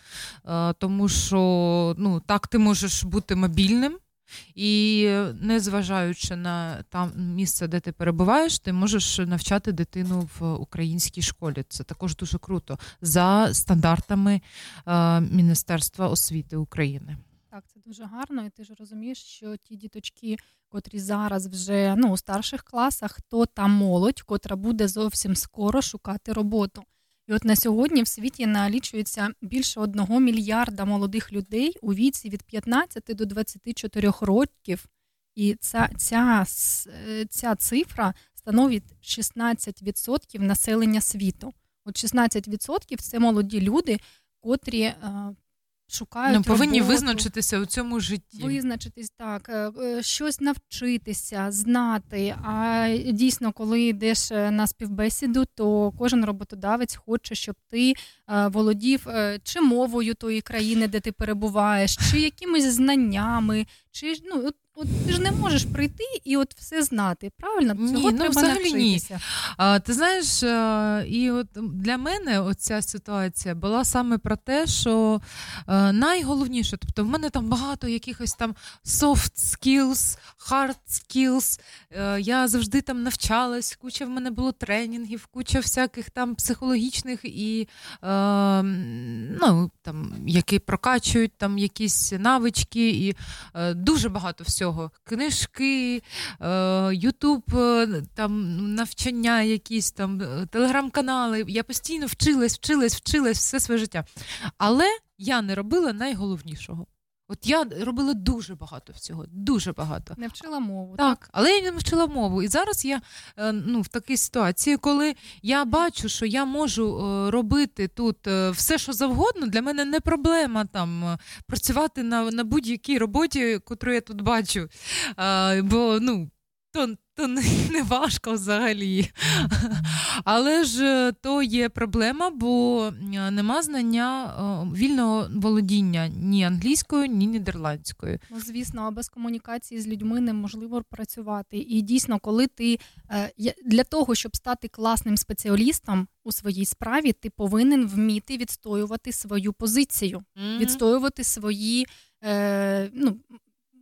тому що ну, так ти можеш бути мобільним. І незважаючи на там місце, де ти перебуваєш, ти можеш навчати дитину в українській школі. Це також дуже круто за стандартами е, Міністерства освіти України. Так, це дуже гарно, і ти ж розумієш, що ті діточки, котрі зараз вже ну, у старших класах, то та молодь, котра буде зовсім скоро шукати роботу. І от на сьогодні в світі налічується більше одного мільярда молодих людей у віці від 15 до 24 років. І ця, ця, е, ця цифра становить 16% населення світу. От 16% це молоді люди, котрі е, шукають Ну, повинні роботу визначитися у цьому житті. визначитись так, е, е, щось навчитися, знати. А дійсно, коли йдеш е, на співбесіду, то кожен роботодавець хоче, щоб ти володів чи мовою тої країни, де ти перебуваєш, чи якимись знаннями, чи ну от, ти ж не можеш прийти і от все знати. Правильно? Ні, Цього ну, треба взагалі ні. А, ти знаєш, е, і от для мене оця ситуація була саме про те, що е, найголовніше, тобто в мене там багато якихось там soft skills, hard skills, е, я завжди там навчалась, куча в мене було тренінгів, куча всяких там психологічних і е, ну, там, які прокачують там якісь навички, і дуже багато всього. Книжки, е, Ютуб, е, там навчання, якісь там е, телеграм-канали. Я постійно вчилась, вчилась, вчилась все своє життя. Але я не робила найголовнішого. От я робила дуже багато всього, дуже багато. Не вчила мову. Так, але я не вчила мову. І зараз я е, ну, в такій ситуації, коли я бачу, що я можу е, робити тут е, все, що завгодно, для мене не проблема там працювати на, на будь-якій роботі, яку я тут бачу. Бо ну, то, то не, не важко взагалі. Але ж е, то є проблема, бо е, нема знання е, вільного володіння ні англійською, ні нідерландською. Ну, звісно, без комунікації з людьми неможливо працювати. І дійсно, коли ти для того, щоб стати класним спеціалістом у своїй справі, ти повинен вміти відстоювати свою позицію, відстоювати свої. Е, ну,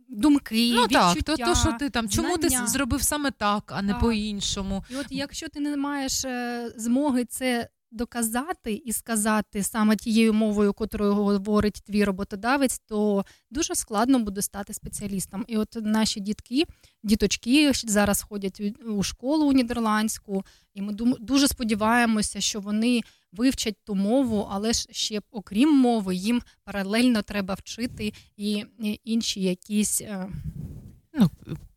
думки, Ну так, то, то, що ти там, чому ти зробив саме так, а не Так. по-іншому. І от якщо ти не маєш е, змоги це доказати і сказати саме тією мовою, котрою говорить твій роботодавець, то дуже складно буде стати спеціалістом. І от наші дітки, діточки зараз ходять у- школу у нідерландську, і ми дуже сподіваємося, що вони вивчать ту мову, але ж ще окрім мови, їм паралельно треба вчити і, інші якісь е, Ну,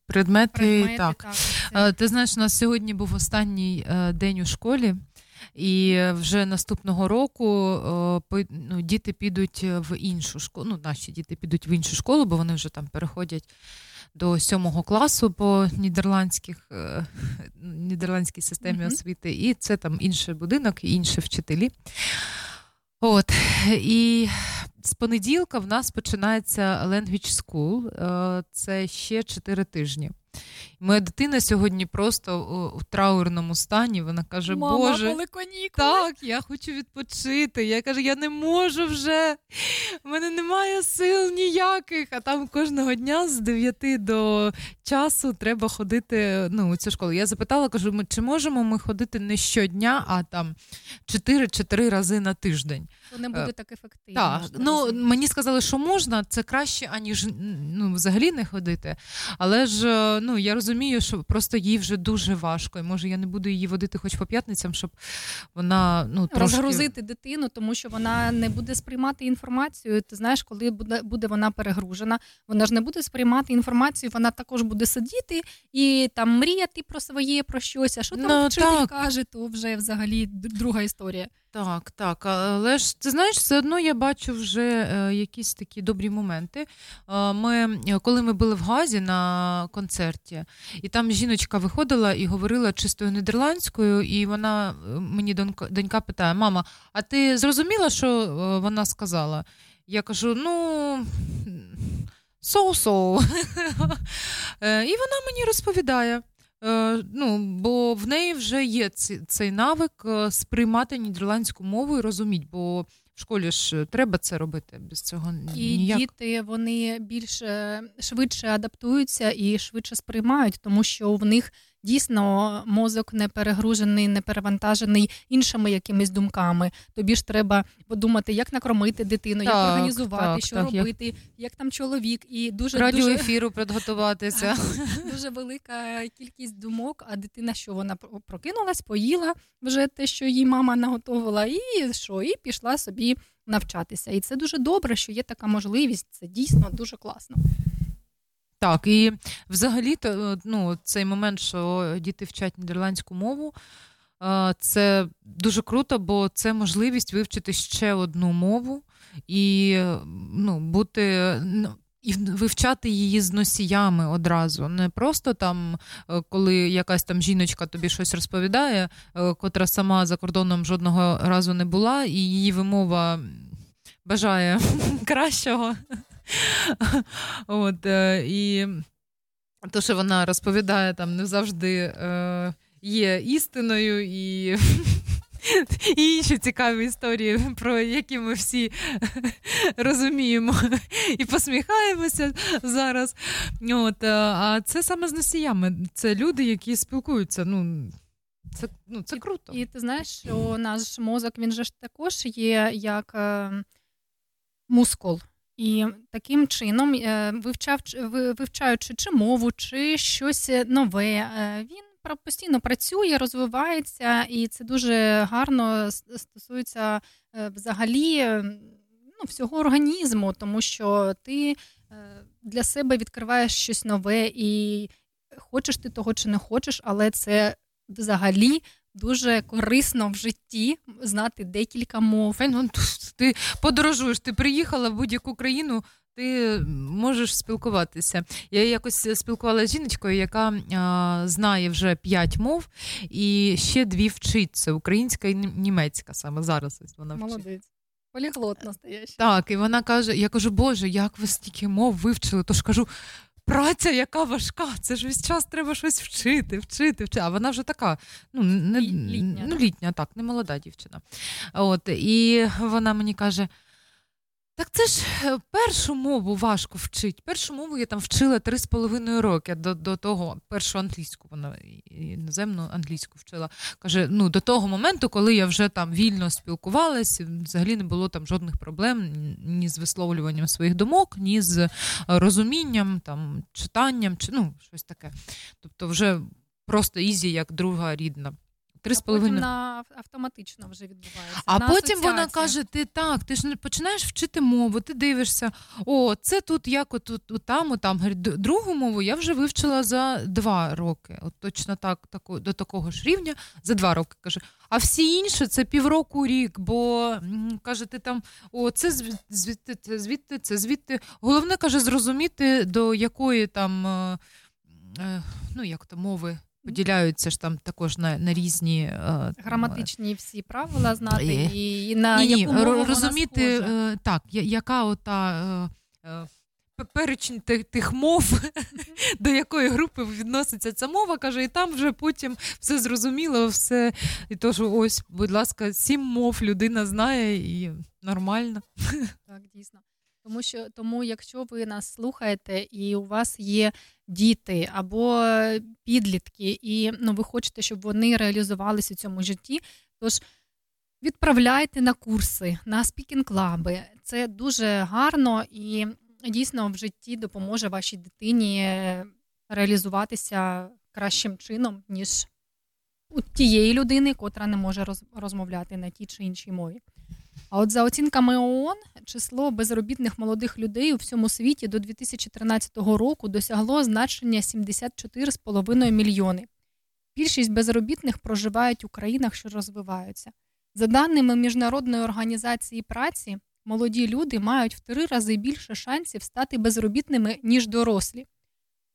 предмети, предмети. так. це- Е, Ти знаєш, у нас сьогодні був останній е, день у школі, і вже наступного року е, ну, діти підуть в іншу школу. Ну, наші діти підуть в іншу школу, бо вони вже там переходять до сьомого класу по нідерландських е, нідерландській системі Мгм. освіти, і це там інший будинок, інші вчителі. От і з понеділка в нас починається Language School. Е, Це ще 4 тижні. Моя дитина сьогодні просто у, траурному стані. Вона каже: Мама, Боже, коли так, я хочу відпочити. Я кажу, я не можу вже. У мене немає сил ніяких. А там кожного дня з 9 до часу треба ходити ну, у цю школу. Я запитала, кажу, ми чи можемо ми ходити не щодня, а там 4 чи 3 рази на тиждень. То не буде так ефективно. Так, ну розумієш. мені сказали, що можна, це краще, аніж ну, взагалі не ходити. Але ж е, ну, я розумію, що просто їй вже дуже важко. І може я не буду її водити хоч по п'ятницям, щоб вона ну, трошки... розгрузити дитину, тому що вона не буде сприймати інформацію. Ти знаєш, коли буде, буде вона перегружена, вона ж не буде сприймати інформацію, вона також буде сидіти і там мріяти про своє, про щось. А що там Ну, вчитель так. каже, то вже взагалі друга історія. Так, так. Але ж ти знаєш, все одно я бачу вже е, якісь такі добрі моменти. Е, Ми, е, коли ми були в Газі на концерті, і там жіночка виходила і говорила чистою нідерландською, і вона е, мені донька, донька питає: Мама, а ти зрозуміла, що е, вона сказала? Я кажу: ну. Соу-соу. І вона мені розповідає. Е, ну, бо в неї вже є цей навик е, сприймати нідерландську мову і розуміти, бо в школі ж треба це робити. Без цього І діти вони більш е, швидше адаптуються і швидше сприймають, тому що в них дійсно мозок не перегружений, не перевантажений іншими якимись думками. Тобі ж треба подумати, як накормити дитину, як організувати, так, що так, робити, як... там чоловік, і дуже Радіо дуже, ефіру підготуватися. дуже велика кількість думок. А дитина, що вона про- прокинулась, поїла вже те, що їй мама наготовила, і що, і пішла собі навчатися. І це дуже добре, що є така можливість. Це дійсно дуже класно. Так, і взагалі то ну, цей момент, що діти вчать нідерландську мову, е, це дуже круто, бо це можливість вивчити ще одну мову і е, ну, бути. І вивчати її з носіями одразу, не просто там, е, коли якась там жіночка тобі щось розповідає, е, котра сама за кордоном жодного разу не була, і її вимова бажає кращого. От, е, і то, що вона розповідає, там не завжди е, є істиною і. І інші цікаві історії, про які ми всі розуміємо і посміхаємося зараз. От, е, а це саме з носіями. Це люди, які спілкуються. Ну, це, ну, це круто. І ти знаєш, що наш мозок він же ж також є як е, мускул. І таким чином, е, вивчав, вивчаючи чи мову, чи щось нове, е, він постійно працює, розвивається, і це дуже гарно стосується е, взагалі е, ну, всього організму, тому що ти е, для себе відкриваєш щось нове, і хочеш ти того чи не хочеш, але це взагалі дуже корисно в житті знати декілька мов. Ну, ти подорожуєш, ти приїхала в будь-яку країну, ти можеш спілкуватися. Я якось спілкувалася з жіночкою, яка а, знає вже п'ять мов, і ще дві вчить. Це українська і німецька саме зараз. Вона вчить. Молодець. Поліглот настоящий. Так, і вона каже: я кажу, Боже, як ви стільки мов вивчили? Тож кажу. Праця, яка важка, це ж весь час треба щось вчити, вчити, вчити. А вона вже така, ну, не, літня, ну, літня, так, не молода дівчина. От, і вона мені каже: Так це ж е, першу мову важко вчить. Першу мову я там вчила три з половиною роки до, до того, першу англійську, вона іноземну англійську вчила. Каже, ну до того моменту, коли я вже там вільно спілкувалась, взагалі не було там жодних проблем ні з висловлюванням своїх думок, ні з е, розумінням, там, читанням, чи ну, щось таке. Тобто, вже просто easy, як друга рідна. Три з половиною. на автоматично вже відбувається. А на потім вона каже: ти так, ти ж не починаєш вчити мову, ти дивишся, о, це тут як от, от, от там, от там. Другу мову я вже вивчила за два роки. От точно так, тако, до такого ж рівня за два роки. Каже. А всі інші це півроку рік, бо каже, ти там о, це звідти, це звідти, це звідти. Головне каже, зрозуміти, до якої там е, е, ну як то мови. Поділяються ж там також на, на різні е, граматичні всі правила знати Е, і, і на ні, яку мову ро- вона розуміти е, так, яка ота перечень тих, тих мов, до якої групи відноситься ця мова, каже, і там вже потім все зрозуміло, все. І то, що ось, будь ласка, сім мов людина знає і нормально. Так, дійсно. Тому що тому, якщо ви нас слухаєте і у вас є діти або підлітки, і ну, ви хочете, щоб вони реалізувалися у цьому житті, тож відправляйте на курси, на speaking-club и. Це дуже гарно і дійсно в житті допоможе вашій дитині реалізуватися кращим чином, ніж у тієї людини, котра не може роз- розмовляти на тій чи іншій мові. А от за оцінками ООН, число безробітних молодих людей у всьому світі до 2013 року досягло значення 74,5 мільйони. Більшість безробітних проживають у країнах, що розвиваються. За даними Міжнародної організації праці, молоді люди мають в три рази більше шансів стати безробітними, ніж дорослі.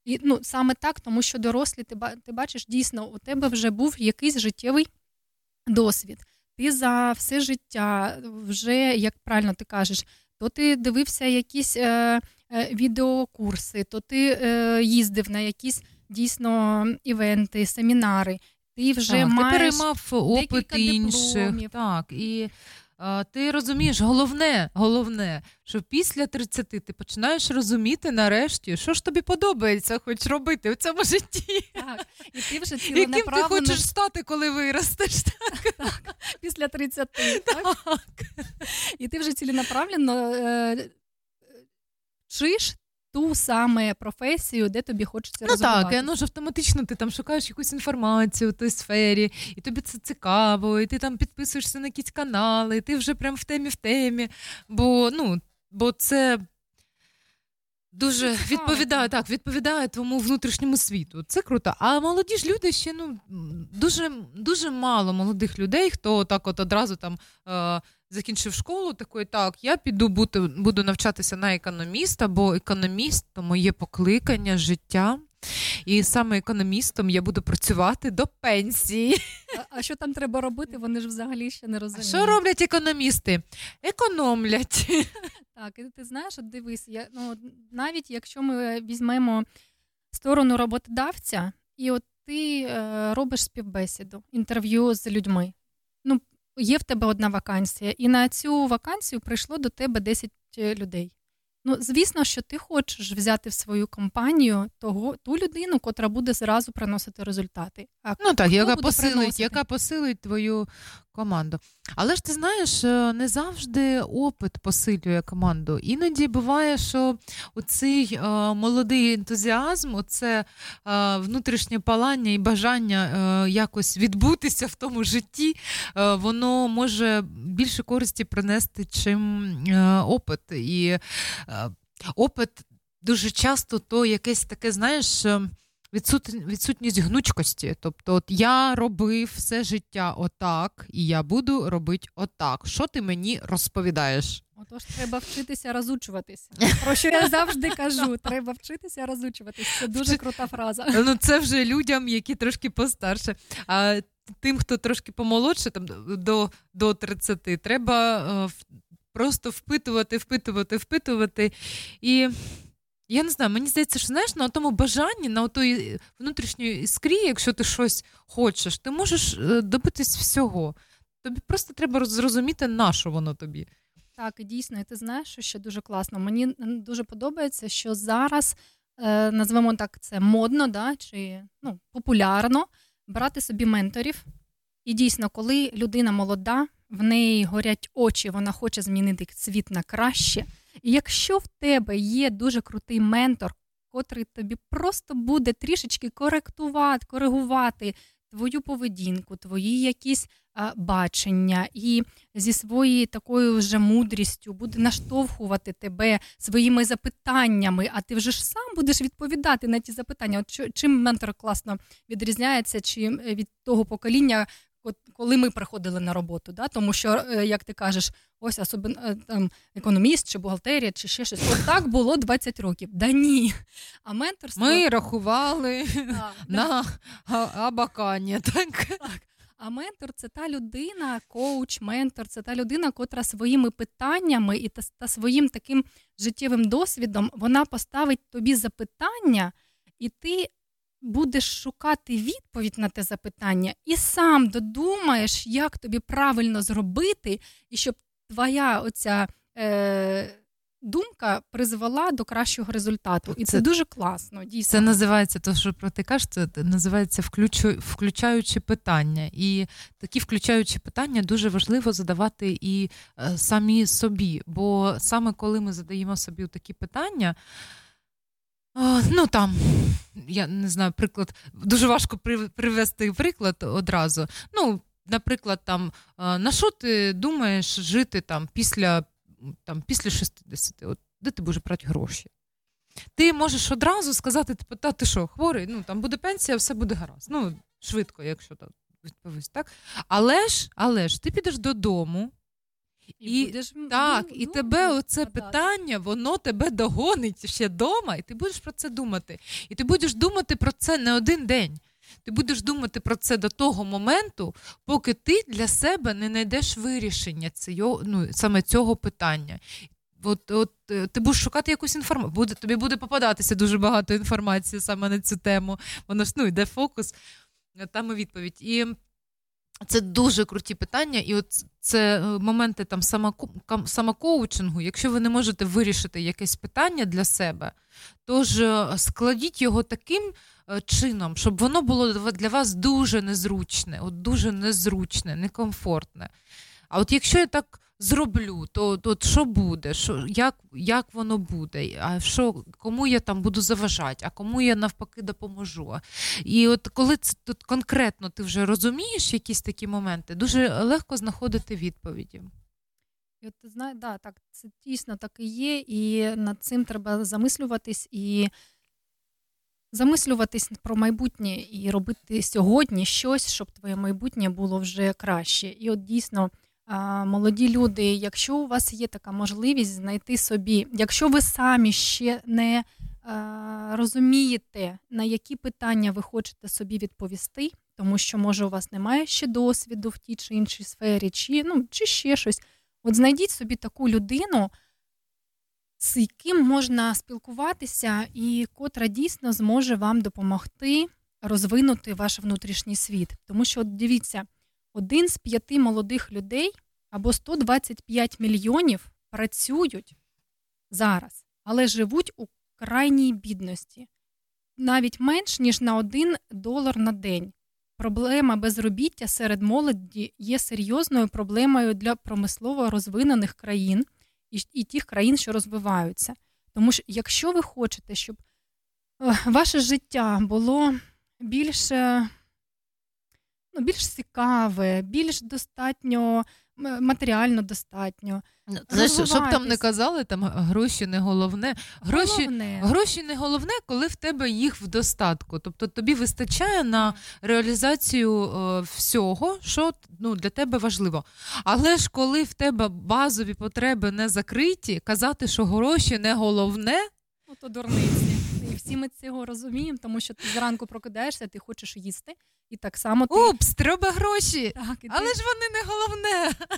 І ну, саме так, тому що дорослі, ти, ба- ти бачиш, дійсно, у тебе вже був якийсь життєвий досвід. Ти за все життя вже, як правильно ти кажеш, то ти дивився якісь е, е, відеокурси, то ти е, їздив на якісь дійсно івенти, семінари. Ти вже так, маєш ти переймав опит декілька інших. дипломів. Так, і е, ти розумієш, головне, головне, що після 30 ти починаєш розуміти нарешті, що ж тобі подобається хоч робити в цьому житті. Так, і ти вже Яким ти хочеш стати, коли виростеш? після 30. Так? І ти вже ціленаправленно е, вчиш ту саме професію, де тобі хочеться Ну так, воно ж автоматично ти там шукаєш якусь інформацію в той сфері, і тобі це цікаво, і ти там підписуєшся на якісь канали, і ти вже прям в темі в темі. Бо, ну, бо це дуже відповідає, так, відповідає твоєму внутрішньому світу. Це круто. А молоді ж люди ще ну, дуже, дуже мало молодих людей, хто так от одразу там. Закінчив школу, такий, так, я піду бути, буду навчатися на економіста, бо економіст то моє покликання життя. І саме економістом я буду працювати до пенсії. А, а що там треба робити, вони ж взагалі ще не А розуміють. що роблять економісти? Економлять. Так, і ти знаєш, от дивись, я, ну, навіть якщо ми візьмемо сторону роботодавця, і от ти е, робиш співбесіду, інтерв'ю з людьми. Ну, є в тебе одна вакансія, і на цю вакансію прийшло до тебе 10 людей. Ну, звісно, що ти хочеш взяти в свою компанію того, ту людину, котра буде зразу приносити результати. А Ну так, яка посилить, приносити? яка посилить твою команду. Але ж ти знаєш, е, не завжди опит посилює команду. Іноді буває, що оцей е, молодий ентузіазм, оце е, внутрішнє палання і бажання якось відбутися в тому житті, воно може більше користі принести, чим опит. І опит дуже часто то якесь таке, знаєш. Відсутність гнучкості. Тобто, от я робив все життя отак, і я буду робити отак. Що ти мені розповідаєш? Отож, треба вчитися розучуватися. Про що я завжди кажу: треба вчитися розучуватися. Це дуже крута фраза. Ну, це вже людям, які трошки постарше. А тим, хто трошки помолодше, там до, до 30, треба е, просто впитувати, впитувати, впитувати. І я не знаю, мені здається, що знаєш, на тому бажанні, на той внутрішньої іскрі, якщо ти щось хочеш, ти можеш е, добитись всього. Тобі просто треба зрозуміти, на що воно тобі. Так, і дійсно, і ти знаєш, що ще дуже класно. Мені дуже подобається, що зараз е, назвемо так це модно, да, чи ну, популярно брати собі менторів. І дійсно, коли людина молода, в неї горять очі, вона хоче змінити світ на краще. І якщо в тебе є дуже крутий ментор, котрий тобі просто буде трішечки коректувати, коригувати твою поведінку, твої якісь а, бачення, і зі своєю такою вже мудрістю буде наштовхувати тебе своїми запитаннями, а ти вже ж сам будеш відповідати на ті запитання. От чим ментор класно відрізняється, чи е, від того покоління, коли ми приходили на роботу, да? тому що, е, як ти кажеш, ось особливо е, там економіст чи бухгалтерія, чи ще щось. От так було 20 років. Да ні. А менторство Ми рахували Так, на а- абакані. Так? А ментор це та людина, коуч, ментор, це та людина, котра своїми питаннями і та, та своїм таким життєвим досвідом вона поставить тобі запитання, і ти будеш шукати відповідь на те запитання, і сам додумаєш, як тобі правильно зробити, і щоб твоя оця. Е- Думка призвела до кращого результату, і це, Це- дуже класно. Дійсно, Це називається то, що про ти кажеш, це називається включу, включаючі питання. І такі включаючі питання дуже важливо задавати і е, самі собі. Бо саме коли ми задаємо собі такі питання. Ну там, я не знаю, приклад, дуже важко привести приклад одразу. Ну, наприклад, там, на що ти думаєш жити там після, там, після 60? От де ти будеш брати гроші? Ти можеш одразу сказати, типу, та ти що, хворий, ну там буде пенсія, все буде гаразд. Ну, швидко, якщо так відповість, так? Але ж, але ж, ти підеш додому. І, будеш так, дум- і дум- тебе оце гадати. питання, воно тебе догонить ще вдома, і ти будеш про це думати. І ти будеш думати про це не один день. Ти будеш думати про це до того моменту, поки ти для себе не знайдеш вирішення цього, ну, саме цього питання. От, от е, ти будеш шукати якусь інформацію, буде, тобі буде попадатися дуже багато інформації саме на цю тему. Воно ж ну, йде фокус, там і відповідь. І це дуже круті питання, і от це е, моменти там самокоучингу. Якщо ви не можете вирішити якесь питання для себе, то ж е, складіть його таким е, чином, щоб воно було для вас дуже незручне, от дуже незручне, некомфортне. А от якщо я так зроблю, то, от що буде? Що, як, як воно буде? А що, кому я там буду заважати, а кому я навпаки допоможу? І от коли це тут конкретно ти вже розумієш якісь такі моменти, дуже легко знаходити відповіді. От ти знаєш, да, так, це дійсно так і є, і над цим треба замислюватись і замислюватись про майбутнє і робити сьогодні щось, щоб твоє майбутнє було вже краще. І от дійсно, молоді люди, якщо у вас є така можливість знайти собі, якщо ви самі ще не розумієте, на які питання ви хочете собі відповісти, тому що, може, у вас немає ще досвіду в тій чи іншій сфері, чи, ну, чи ще щось. От знайдіть собі таку людину, з яким можна спілкуватися, і котра дійсно зможе вам допомогти розвинути ваш внутрішній світ. Тому що, от дивіться, один з п'яти молодих людей або 125 мільйонів працюють зараз, але живуть у крайній бідності, навіть менш ніж на один долар на день. Проблема безробіття серед молоді є серйозною проблемою для промислово розвинених країн і, тих країн, що розвиваються. Тому що якщо ви хочете, щоб е, ваше життя було більш, е, ну, більш цікаве, більш достатньо матеріально достатньо. Знаєш, щоб там не казали, там гроші не головне. Гроші, Головне. гроші не головне, коли в тебе їх в достатку. Тобто тобі вистачає на реалізацію е, всього, що ну, для тебе важливо. Але ж коли в тебе базові потреби не закриті, казати, що гроші не головне, Ну, то дурниці. І всі ми цього розуміємо, тому що ти зранку прокидаєшся, ти хочеш їсти, і так само ти. упс, треба гроші. Так, ти- Але ж вони не головне.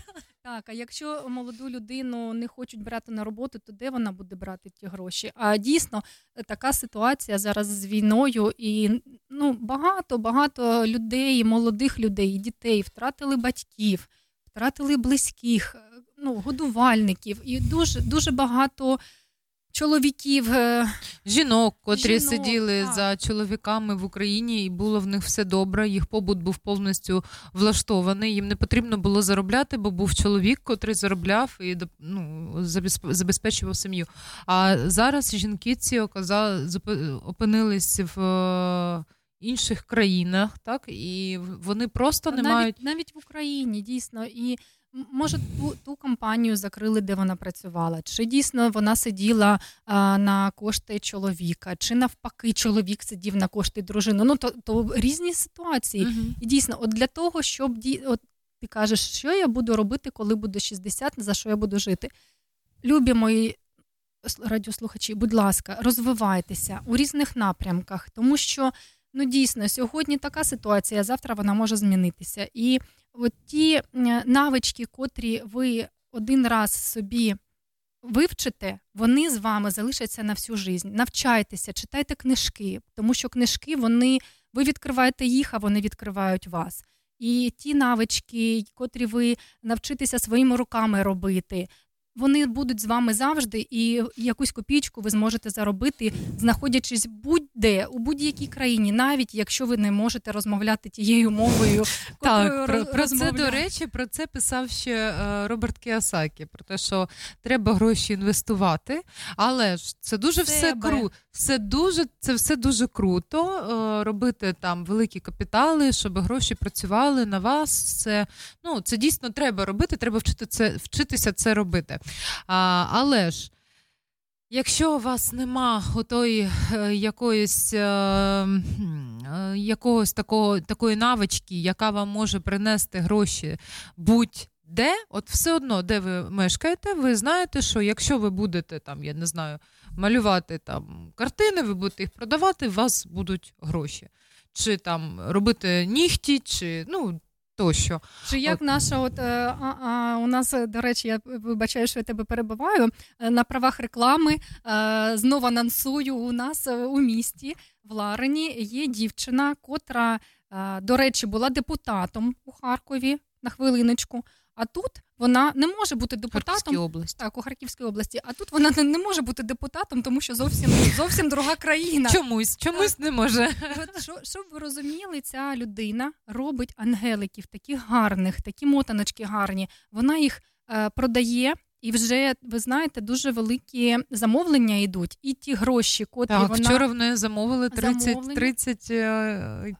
Так, а якщо молоду людину не хочуть брати на роботу, то де вона буде брати ті гроші? А дійсно е, така ситуація зараз з війною, і ну багато багато людей, молодих людей, дітей втратили батьків, втратили близьких. Е, ну, годувальників, і дуже, дуже багато чоловіків. е, Жінок, котрі Жінок, сиділи так. за чоловіками в Україні, і було в них все добре. Їх побут був повністю влаштований. Їм не потрібно було заробляти, бо був чоловік, котрий заробляв і ну, забезпечував сім'ю. А зараз жінки ці оказа- зупи- опинились в е, інших країнах, так і вони просто не навіть, мають. навіть в Україні дійсно. І може ту, ту компанію закрили, де вона працювала, чи дійсно вона сиділа а, на кошти чоловіка, чи навпаки, чоловік сидів на кошти дружини. Ну то, то різні ситуації. Мгм. І дійсно, от для того, щоб ді... от ти кажеш, що я буду робити, коли буде 60, за що я буду жити. Любі мої радіослухачі, будь ласка, розвивайтеся у різних напрямках, тому що ну дійсно сьогодні така ситуація, завтра вона може змінитися. І от ті навички, котрі ви один раз собі вивчите, вони з вами залишаться на всю життя. Навчайтеся, читайте книжки, тому що книжки вони ви відкриваєте їх, а вони відкривають вас. І ті навички, котрі ви навчитеся своїми руками робити, вони будуть з вами завжди, і якусь копійку ви зможете заробити, знаходячись будь-де у будь-якій країні, навіть якщо ви не можете розмовляти тією мовою. Так, про, про це, до речі, про це писав ще е, Роберт Кіосакі, про те, що треба гроші інвестувати, але ж це дуже все Себе. кру, все дуже, це все дуже круто. е, робити там великі капітали, щоб гроші працювали на вас. Це, ну, це дійсно треба робити, треба вчити це, вчитися це робити. А, але ж. Якщо у вас нема отої е, якоїсь е, е, якогось такого такої навички, яка вам може принести гроші будь-де, от все одно, де ви мешкаєте, ви знаєте, що якщо ви будете там, я не знаю, малювати там картини, ви будете їх продавати, у вас будуть гроші. Чи там робити нігті, чи ну тощо. Чи як наша, от е, а, а, у нас, е, до речі, я вибачаю, що я тебе перебиваю. е, На правах реклами А, знову анонсую у нас у місті в Ларині є дівчина, котра, до речі, була депутатом у Харкові на хвилиночку. А тут вона не може бути депутатом. Області. Так, у Харківській області. А тут вона не, не може бути депутатом, тому що зовсім зовсім друга країна. Чомусь, чомусь не може. От, що, щоб ви розуміли, ця людина робить ангеликів, таких гарних, такі мотаночки гарні. Вона їх е, продає. І вже ви знаєте, дуже великі замовлення йдуть, і ті гроші, котрі Так, вона вчора в неї замовили 30, Замовлення. 30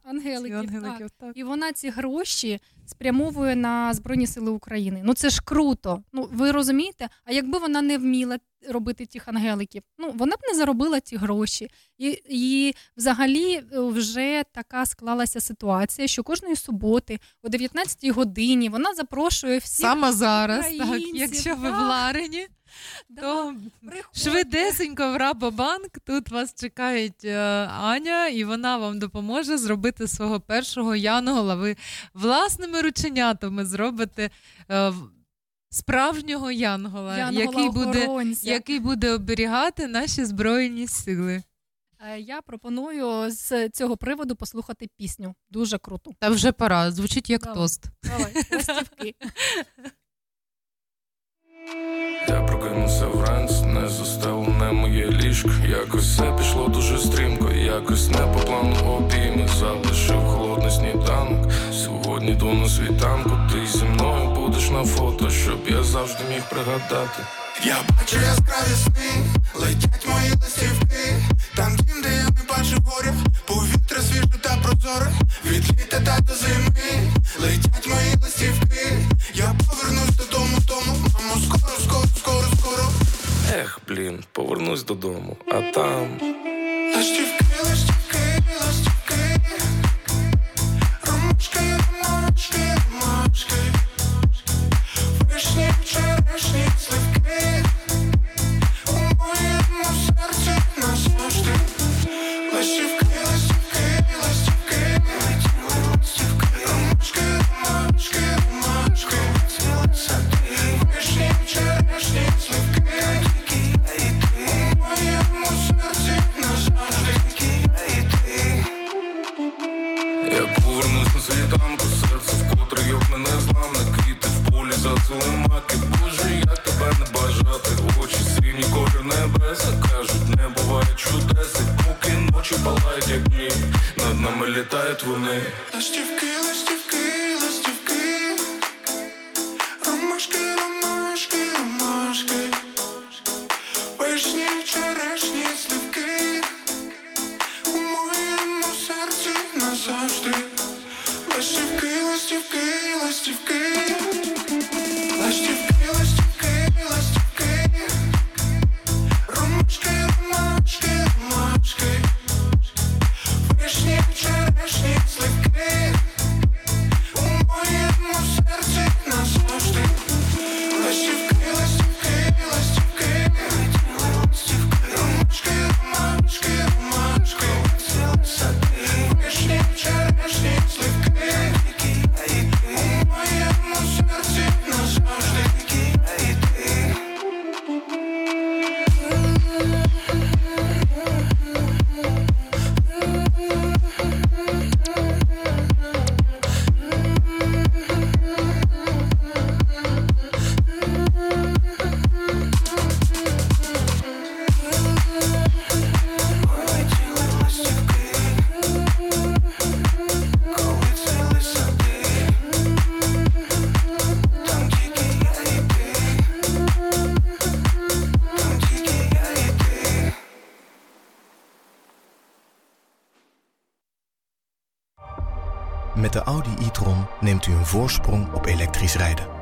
ангеликів. ангеликів, так. так. і вона ці гроші спрямовує на Збройні Сили України. Ну це ж круто. Ну ви розумієте? А якби вона не вміла робити тих ангеликів, ну вона б не заробила ці гроші. І, і взагалі е, вже така склалася ситуація, що кожної суботи о 19-й годині вона запрошує всіх Саме зараз, так, якщо ви в так. Ларені, то швидесенько в Рабобанк. Тут вас чекають е, Аня, і вона вам допоможе зробити свого першого янгола. Ви власними рученятами зробите е, справжнього янгола, який, буде, який буде оберігати наші збройні сили. Е, Я пропоную з цього приводу послухати пісню. Дуже круто. Та вже пора, звучить як Давай. тост. Давай. Я прокинувся вранці, не застелене моє ліжко. Якось все пішло дуже стрімко, якось не по плану обійми залишив холодний сніданок. Сьогодні йду на світанку, ти зі мною будеш на фото, щоб я завжди міг пригадати. Я бачу яскраві сни, летять мої листівки, там дім, де я не бачив горя, повітря свіже та прозоре, від літа та до зими, летять мої листівки, я повернусь додому, тому, мамо, скоро, скоро, скоро, скоро. Ех, блін, повернусь додому, а там. Ластівки, ластівки, ластівки, ромашки, ромашки, ромашки, вишні, бажати, Боже, як тебе не бажати, очі сині колір небеса кажуть, не буває чудес, поки ночі палають, як дні, над нами літають вони. Ластівки, ластівки voorsprong op elektrisch rijden.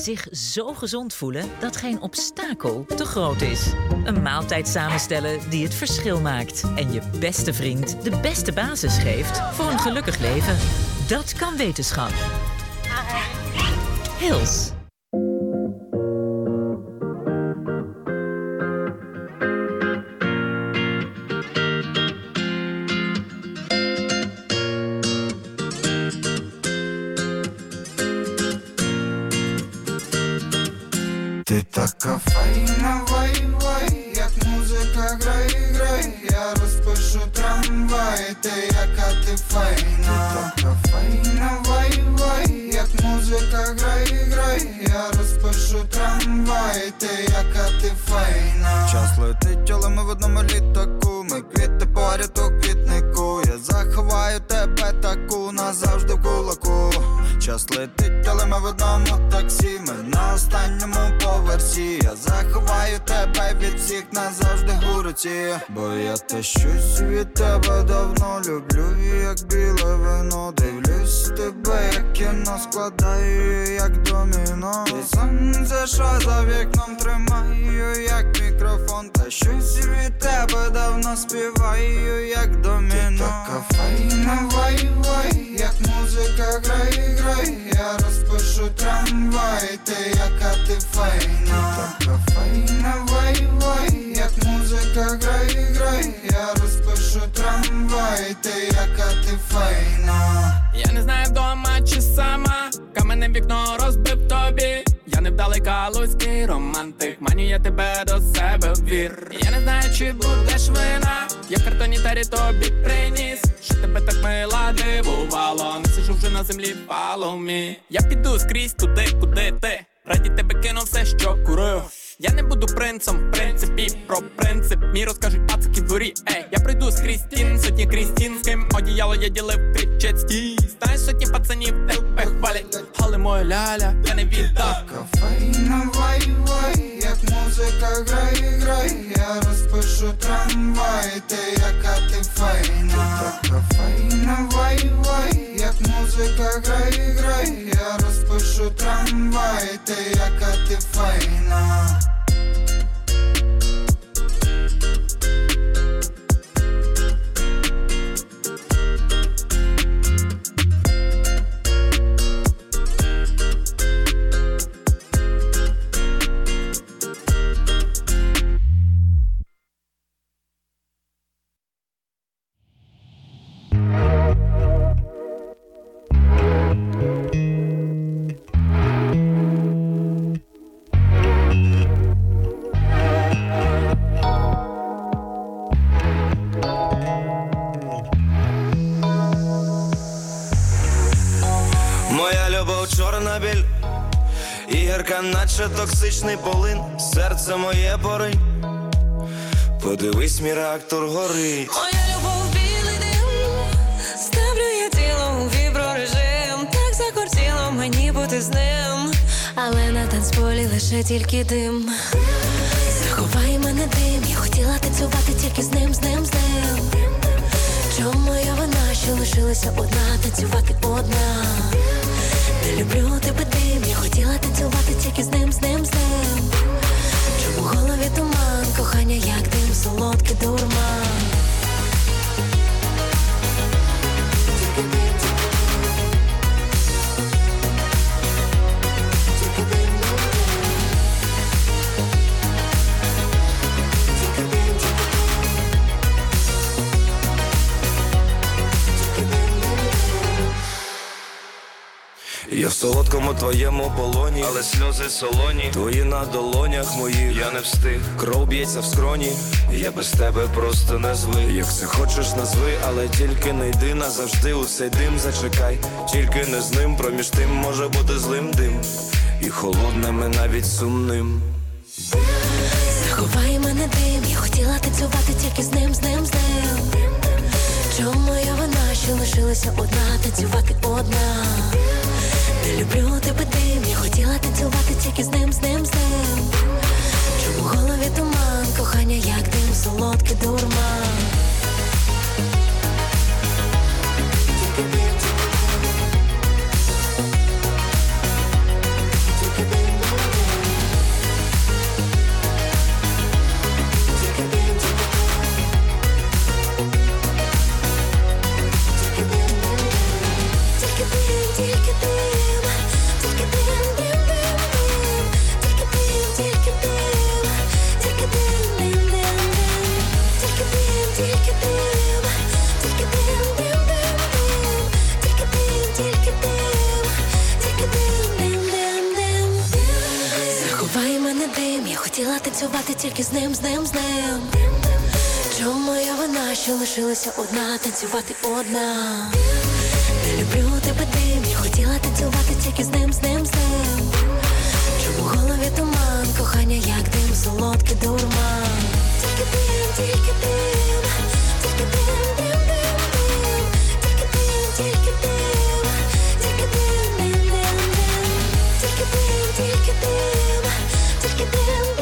Zich zo gezond voelen dat geen obstakel te groot is. Een maaltijd samenstellen die het verschil maakt. En je beste vriend de beste basis geeft voor een gelukkig leven. Dat kan wetenschap. Hils. Час летить, але ми в одному таксі. Ми на останньому поверсі. Я заховаю тебе від всіх назавжди у руці. Бо я те щось від тебе давно люблю, як біле вино. Дивлюсь тебе, як кіно складаю, як доміно. І сонце, що за вікном тримаю, як мікрофон. Та щось від тебе давно співаю, як доміно. Ти така файна, вай, вай, як музика грай, грай. Я розпишу трамвай, ти яка ти файна. Як музика грай, грай. Я розпишу трамвай, ти яка ти файна. Я не знаю вдома чи сама, каменне вікно розбив тобі. Я невдалий калузький романтик, маню я тебе до себе вір. Я не знаю, чи будеш вина, я в тобі приніс. Що тебе так мила дивувало, не сижу вже на землі паломі. Я піду скрізь туди, куди ти. Раді тебе кину все, що курив. Я не буду принцем, в принципі, про принцип. Мій розкажуть пацики дворі. Ей, я прийду з Крістін, сотні Крістін, з ким одіяло я ділив кричать стій. Знаєш, сотні пацанів тебе хвалять, але моя ляля, я не віддав. Файна, вай, вай, як музика грай, грай. Я розпишу трамвай, ти яка ти файна. Ти така музика грай, грай. Я розпишу трамвай, ти яка ти файна. І наче токсичний полин, серце моє порить. Подивись, мій реактор горить. Моя любов білий дим, ставлю я тіло у віброрежим, так закортіло мені бути з ним, але на танцполі лише тільки дим. Заховай мене дим, я хотіла танцювати тільки з ним, з ним, з ним. Чому я вина, що лишилася одна, танцювати одна. Не люблю тебе дим, я хотіла танцювати тільки з ним, з ним, з ним. Чому голові туман, кохання, як дим, солодкий дурман. Солодкому твоєму полоні, але сльози солоні, твої на долонях моїх Я не встиг, кров б'ється в скроні, я без тебе просто не злий. Як це хочеш, назви, але тільки не йди назавжди у цей дим. Зачекай, тільки не з ним, проміж тим може бути злим дим, і холодним, і навіть сумним. Заховай мене дим, я хотіла танцювати тільки з ним, з ним, з ним. Чому я вина, що лишилася одна, танцювати одна. Люблю тебе дим, я хотіла танцювати тільки з ним, з ним, з ним. Чому голові туман, кохання, як дим, солодкий дурман. Тільки танцювати тільки з ним, з ним, з ним. Чому моя вина, що лишилася одна, танцювати одна. Не люблю тебе дим, я хотіла танцювати тільки з ним, з ним, з ним. Чому голові туман, кохання, як дим, солодкий дурман. Тільки дим, тільки дим, тільки дим, дим, дим, дим, тільки дим, тільки дим, тільки дим, дим, дим, дим, тільки дим, тільки дим, тільки дим.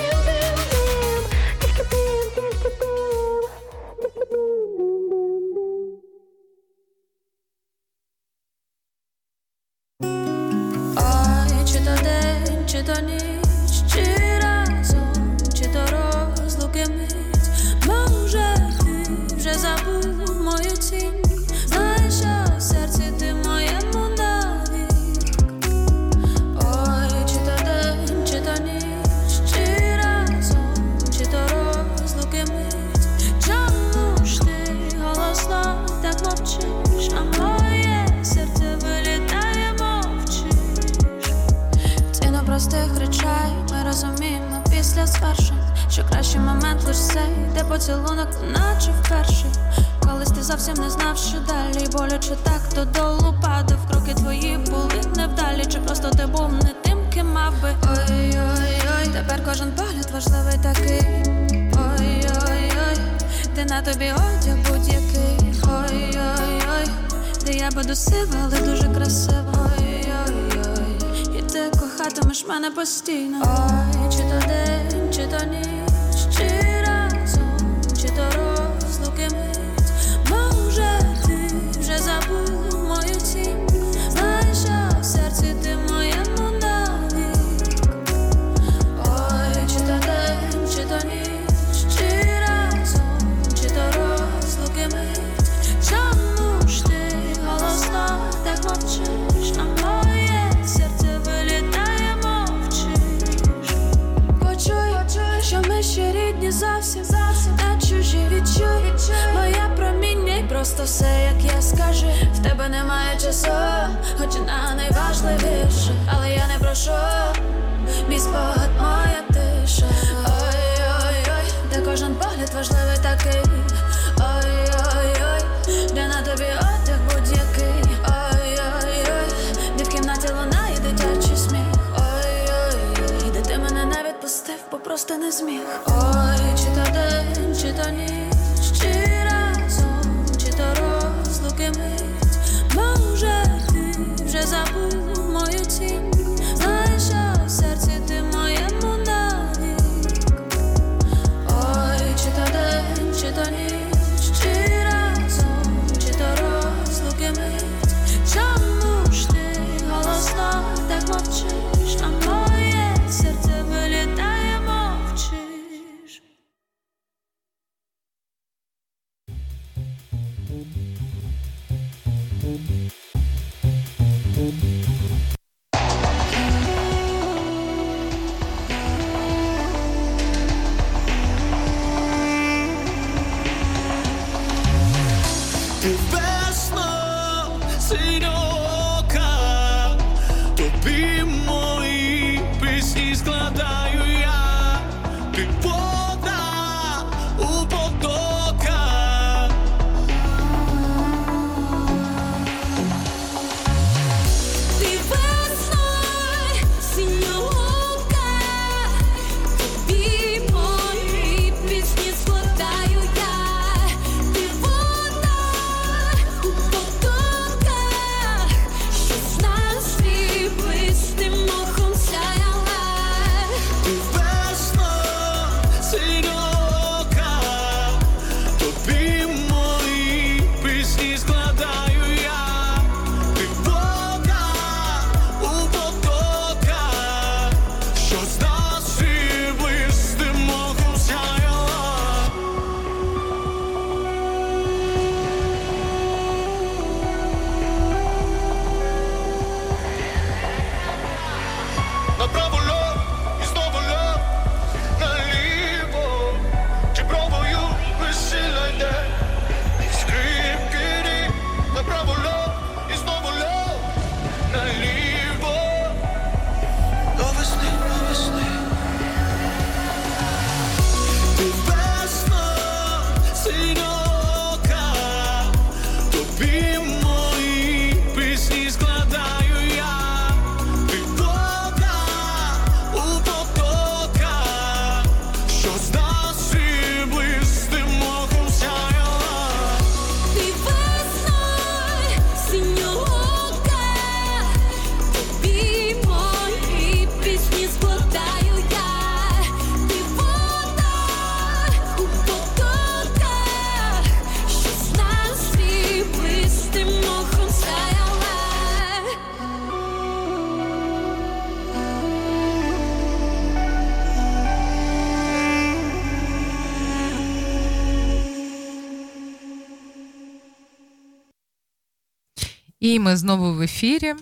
І ми знову в ефірі.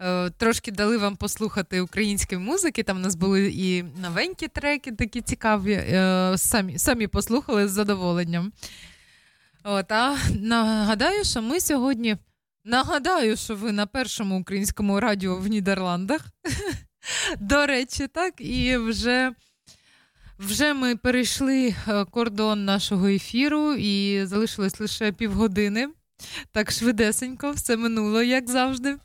Е, Трошки дали вам послухати української музики. Там у нас були і новенькі треки, такі цікаві. Е, Самі, самі послухали з задоволенням. От, а нагадаю, що ми сьогодні. Нагадаю, що ви на першому українському радіо в Нідерландах. До речі, так, і вже. Вже ми перейшли е, кордон нашого ефіру і залишилось лише півгодини. Так швидесенько, все минуло, як завжди.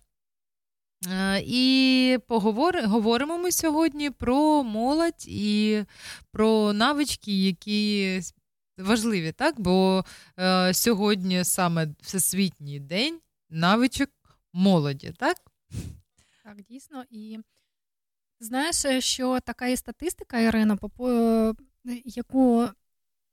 Е, І поговори, говоримо ми сьогодні про молодь і про навички, які важливі, так? Бо е, сьогодні саме Всесвітній день навичок молоді, так? Так, дійсно. І знаєш, е, що така є статистика, Ірина, е, яку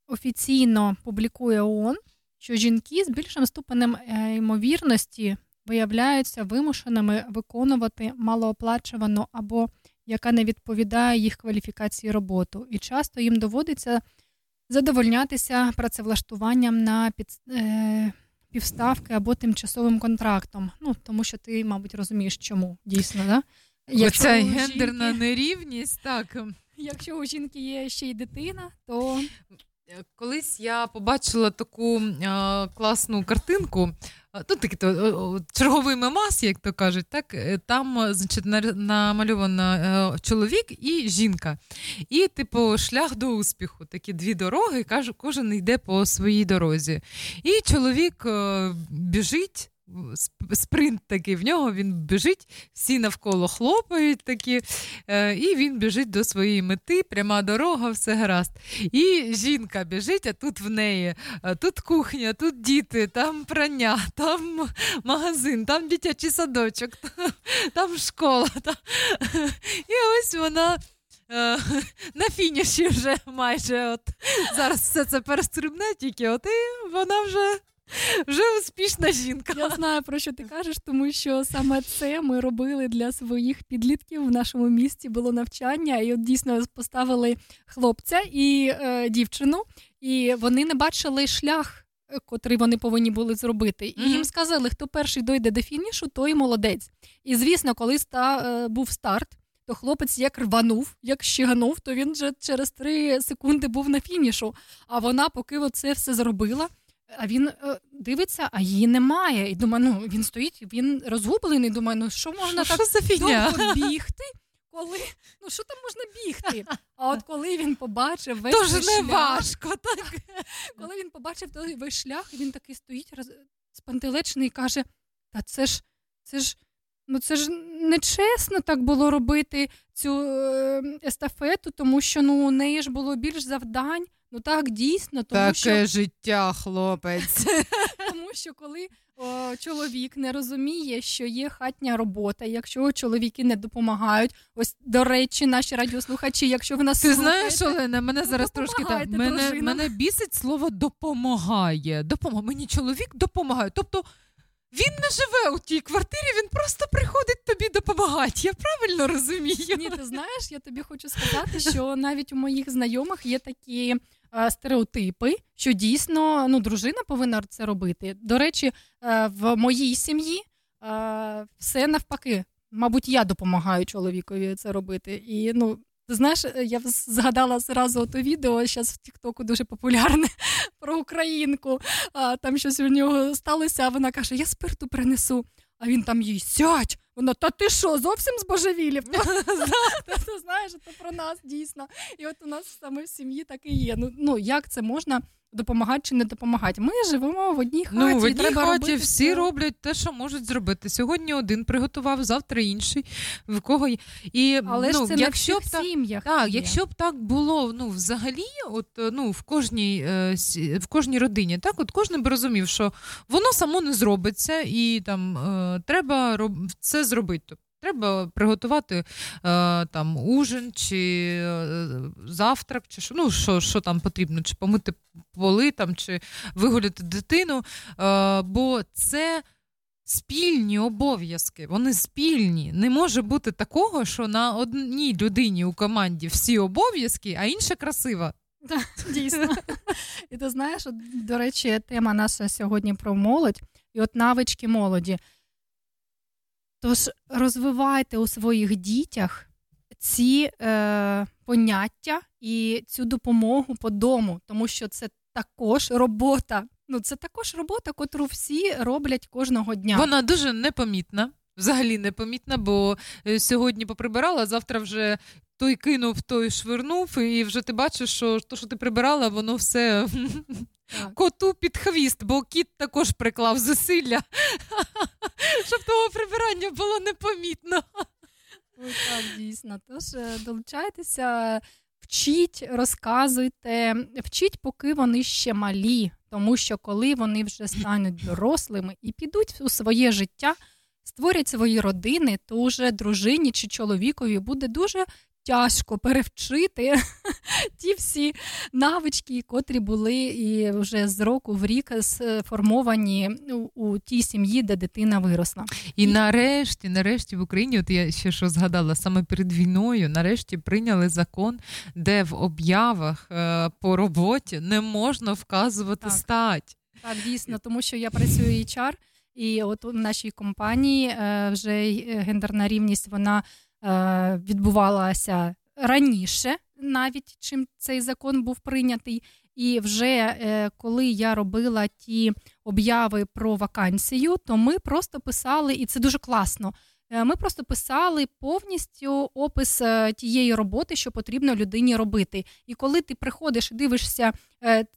офіційно публікує ООН, що жінки з більшим ступенем е, ймовірності виявляються вимушеними виконувати малооплачувану або яка не відповідає їх кваліфікації роботу. І часто їм доводиться задовольнятися працевлаштуванням на під, е, півставки або тимчасовим контрактом. Ну, тому що ти, мабуть, розумієш, чому дійсно, да? Оця гендерна жінки- нерівність, так. Якщо у жінки є ще й дитина, то Колись я побачила таку е, класну картинку. е, Ну, такий то, е, черговий мемас, як то кажуть, так е, там, е, значить, намальовано е, чоловік і жінка. І, типу, шлях до успіху. Такі дві дороги, кажу, кожен йде по своїй дорозі. І чоловік е, біжить. Сп- Спринт такий в нього, він біжить, всі навколо хлопають такі, е, і він біжить до своєї мети, пряма дорога, все гаразд. І жінка біжить, а тут в неї е, тут кухня, тут діти, там прання, там магазин, там дитячий садочок, там, там школа. Там... І ось вона. е, На фініші вже майже от зараз все це перестрибне, тільки от і вона вже, вже успішна жінка. я знаю про що ти кажеш, тому що саме це ми робили для своїх підлітків в нашому місті. Було навчання, і от дійсно поставили хлопця і е, дівчину, і вони не бачили шлях. е, Котрий вони повинні були зробити, і Мгм. їм сказали, хто перший дойде до фінішу, той молодець. І звісно, коли ста, е, був старт, то хлопець як рванув, як щиганув, то він вже через три секунди був на фінішу. А вона, поки це все зробила, а він е, дивиться, а її немає. І думає, ну він стоїть, він розгублений. Думає, ну що можна Що- так що за довго бігти? Коли ну що там можна бігти? А от коли він побачив весь Тож не шлях, важко, так. коли він побачив той весь шлях, він такий стоїть роз... спантеличений і каже: Та це ж, це ж, ну це ж нечесно так було робити цю е, естафету, тому що ну у неї ж було більш завдань. Ну так, дійсно, тому Таке що життя, хлопець. тому що коли о, чоловік не розуміє, що є хатня робота, якщо чоловіки не допомагають, ось до речі, наші радіослухачі, якщо в нас Ти слухаєте, знаєш, Олена, мене зараз трошки так. Мене, мене бісить слово допомагає. Допомагає. Мені чоловік допомагає. Тобто він не живе у тій квартирі, він просто приходить тобі допомагати. Я правильно розумію? Ні, ти знаєш, я тобі хочу сказати, що навіть у моїх знайомих є такі е, стереотипи, що дійсно ну, дружина повинна це робити. До речі, е, в моїй сім'ї е, все навпаки. Мабуть, я допомагаю чоловікові це робити. І ну. Знаєш, я згадала зразу ото відео, зараз в Тіктоку дуже популярне про українку. А, там щось у нього сталося, а вона каже: Я спирту принесу. А він там їй сядь. Вона, та ти що, зовсім збожевілів? Ти знаєш, це про нас дійсно. І от у нас саме в сім'ї так і є. Ну, ну як це можна допомагати чи не допомагати? Ми живемо в одній хаті. Ну, в одній треба хаті робити всі це. роблять те, що можуть зробити. Сьогодні один приготував, завтра інший. В кого є- і Але ж ну, це не в якщо б всіх так, сім'ях так, є. якщо б так було, ну взагалі, от е, ну в кожній е, в кожній родині, так от кожен би розумів, що воно само не зробиться, і там е, треба це зробити. Треба приготувати е, там ужин чи е, завтрак, чи що, ну, що, що там потрібно, чи помити поли, там, чи вигуляти дитину. Е, бо це спільні обов'язки, вони спільні. Не може бути такого, що на одній людині у команді всі обов'язки, а інша красива. Так, дійсно. І ти знаєш, до речі, тема наша сьогодні про молодь, і от навички молоді. Тож розвивайте у своїх дітях ці е, поняття і цю допомогу по дому, тому що це також робота. Ну, це також робота, котру всі роблять кожного дня. Вона дуже непомітна. Взагалі непомітна, бо е, сьогодні поприбирала, а завтра вже той кинув, той швирнув, і вже ти бачиш, що то, що ти прибирала, воно все коту під хвіст, бо кіт також приклав зусилля, щоб того прибирання було непомітно. Ой, так, дійсно. Тож е, долучайтеся, вчіть, розказуйте, вчіть, поки вони ще малі, тому що коли вони вже стануть дорослими і підуть у своє життя, створять свої родини, то вже дружині чи чоловікові буде дуже тяжко перевчити ті всі навички, котрі були і вже з року в рік сформовані у, у тій сім'ї, де дитина виросла. І нарешті, нарешті в Україні, от я ще що згадала, саме перед війною, нарешті прийняли закон, де в об'явах е, по роботі не можна вказувати Так. стать. Так, дійсно, тому що я працюю HR, і от в нашій компанії е, вже е, гендерна рівність вона е, відбувалася раніше, навіть чим цей закон був прийнятий. І вже коли я робила ті обяви про вакансію, то ми просто писали, і це дуже класно. Ми просто писали повністю опис тієї роботи, що потрібно людині робити. І коли ти приходиш і дивишся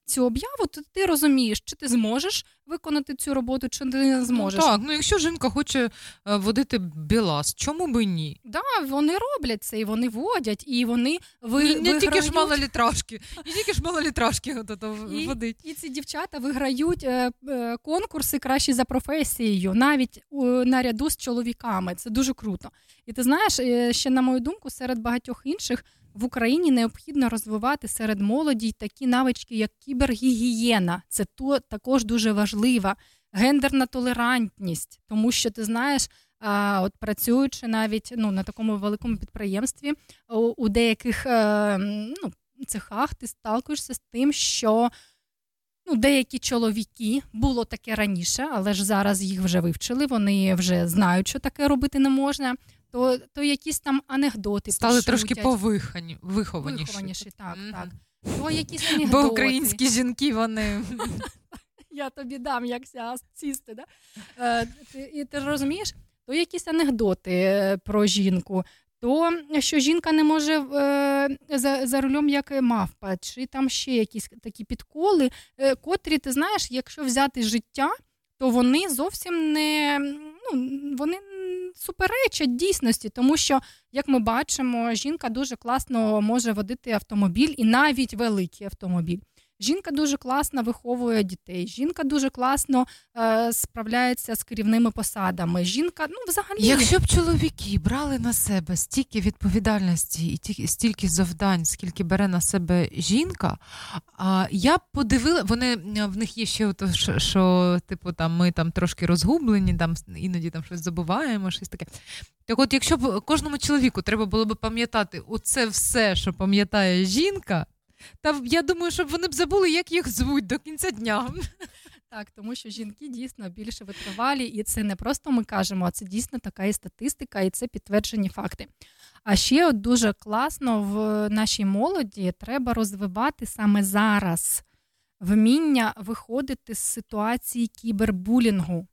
цю об'яву, то ти розумієш, чи ти зможеш виконати цю роботу, чи ти не зможеш. Ну, так, ну якщо жінка хоче е, водити білас, чому би ні? Да, вони роблять це, і вони водять, і вони ви, Ні, не тільки ж виграють. малолітражки, не тільки ж малолітражки І, водить. і ці дівчата виграють е, е, конкурси кращі за професією, навіть у, наряду з чоловіками. Це дуже круто. І ти знаєш, ще на мою думку, серед багатьох інших в Україні необхідно розвивати серед молоді такі навички, як кібергігієна. Це то також дуже важлива. Гендерна толерантність, тому що ти знаєш, а, от працюючи навіть ну, на такому великому підприємстві, у, у деяких е, ну, цехах ти сталкуєшся з тим, що ну, деякі чоловіки було таке раніше, але ж зараз їх вже вивчили, вони вже знають, що таке робити не можна. То, то якісь там анекдоти Стали пошутять. трошки повихані, вихованіші. Вихованіші, так, так. То якісь анекдоти. Бо українські жінки, вони. я тобі дам, як ся сісти. Да? Е, ти, і ти розумієш, то якісь анекдоти е, про жінку, то що жінка не може е, за, за рулем як мавпа, чи там ще якісь такі підколи, е, котрі, ти знаєш, якщо взяти життя, то вони зовсім не ну, вони суперечать дійсності, тому що, як ми бачимо, жінка дуже класно може водити автомобіль і навіть великий автомобіль. Жінка дуже класно виховує дітей. Жінка дуже класно е, справляється з керівними посадами. Жінка, ну взагалі, Якщо б чоловіки брали на себе стільки відповідальності і ті- стільки завдань, скільки бере на себе жінка, а я б подивила, вони в них є ще ото, що, що типу там ми там трошки розгублені, там іноді там щось забуваємо, щось таке. Так от, якщо б кожному чоловіку треба було б пам'ятати оце все, що пам'ятає жінка, та я думаю, щоб вони б забули, як їх звуть до кінця дня. Так, тому що жінки дійсно більше витривалі, і це не просто ми кажемо, а це дійсно така і статистика, і це підтверджені факти. А ще от дуже класно в нашій молоді треба розвивати саме зараз вміння виходити з ситуації кібербулінгу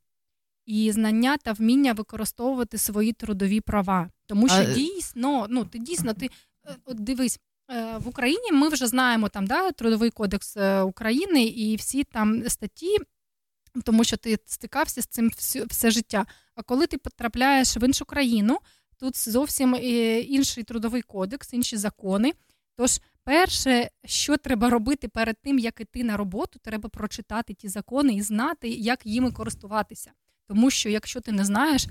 і знання та вміння використовувати свої трудові права. Тому що А- дійсно, ну ти дійсно ти е, от дивись. Е, В Україні ми вже знаємо там да, трудовий кодекс е, України і всі там статті, тому що ти стикався з цим все, життя. А коли ти потрапляєш в іншу країну, тут зовсім е, інший трудовий кодекс, інші закони. Тож, перше, що треба робити перед тим, як іти на роботу, треба прочитати ті закони і знати, як їми користуватися. Тому що якщо ти не знаєш,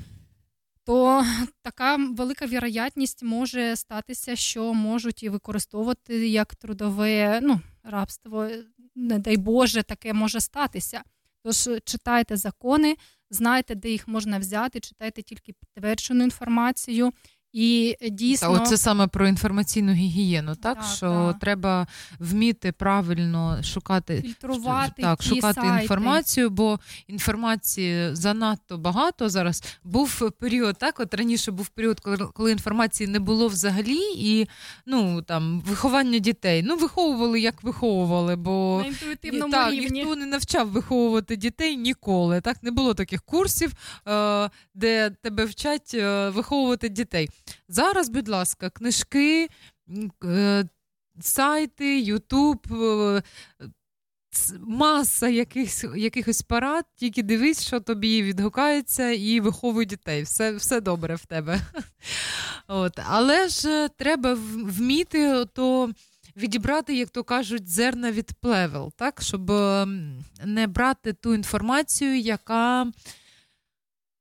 то така велика вірогятність може статися, що можуть і використовувати як трудове ну, рабство. Не дай Боже, таке може статися. Тож читайте закони, знайте, де їх можна взяти, читайте тільки підтверджену інформацію І е, дійсно Та, оце саме про інформаційну гігієну, так, Так, що так. треба вміти правильно шукати Фільтрувати так, ті шукати сайти. інформацію, бо інформації занадто багато зараз. Був період, так от раніше був період, коли, інформації не було взагалі, і ну там виховання дітей. Ну виховували як виховували, бо на інтуїтивному так, рівні. ніхто не навчав виховувати дітей ніколи. Так не було таких курсів, е, де тебе вчать е, виховувати дітей. Зараз, будь ласка, книжки, е, сайти, Ютуб. е, Маса якихось, якихось парад, тільки дивись, що тобі відгукається, і виховуй дітей. Все, все добре в тебе. От. Але ж е, треба вміти то відібрати, як то кажуть, зерна від плевел, так? щоб не брати ту інформацію, яка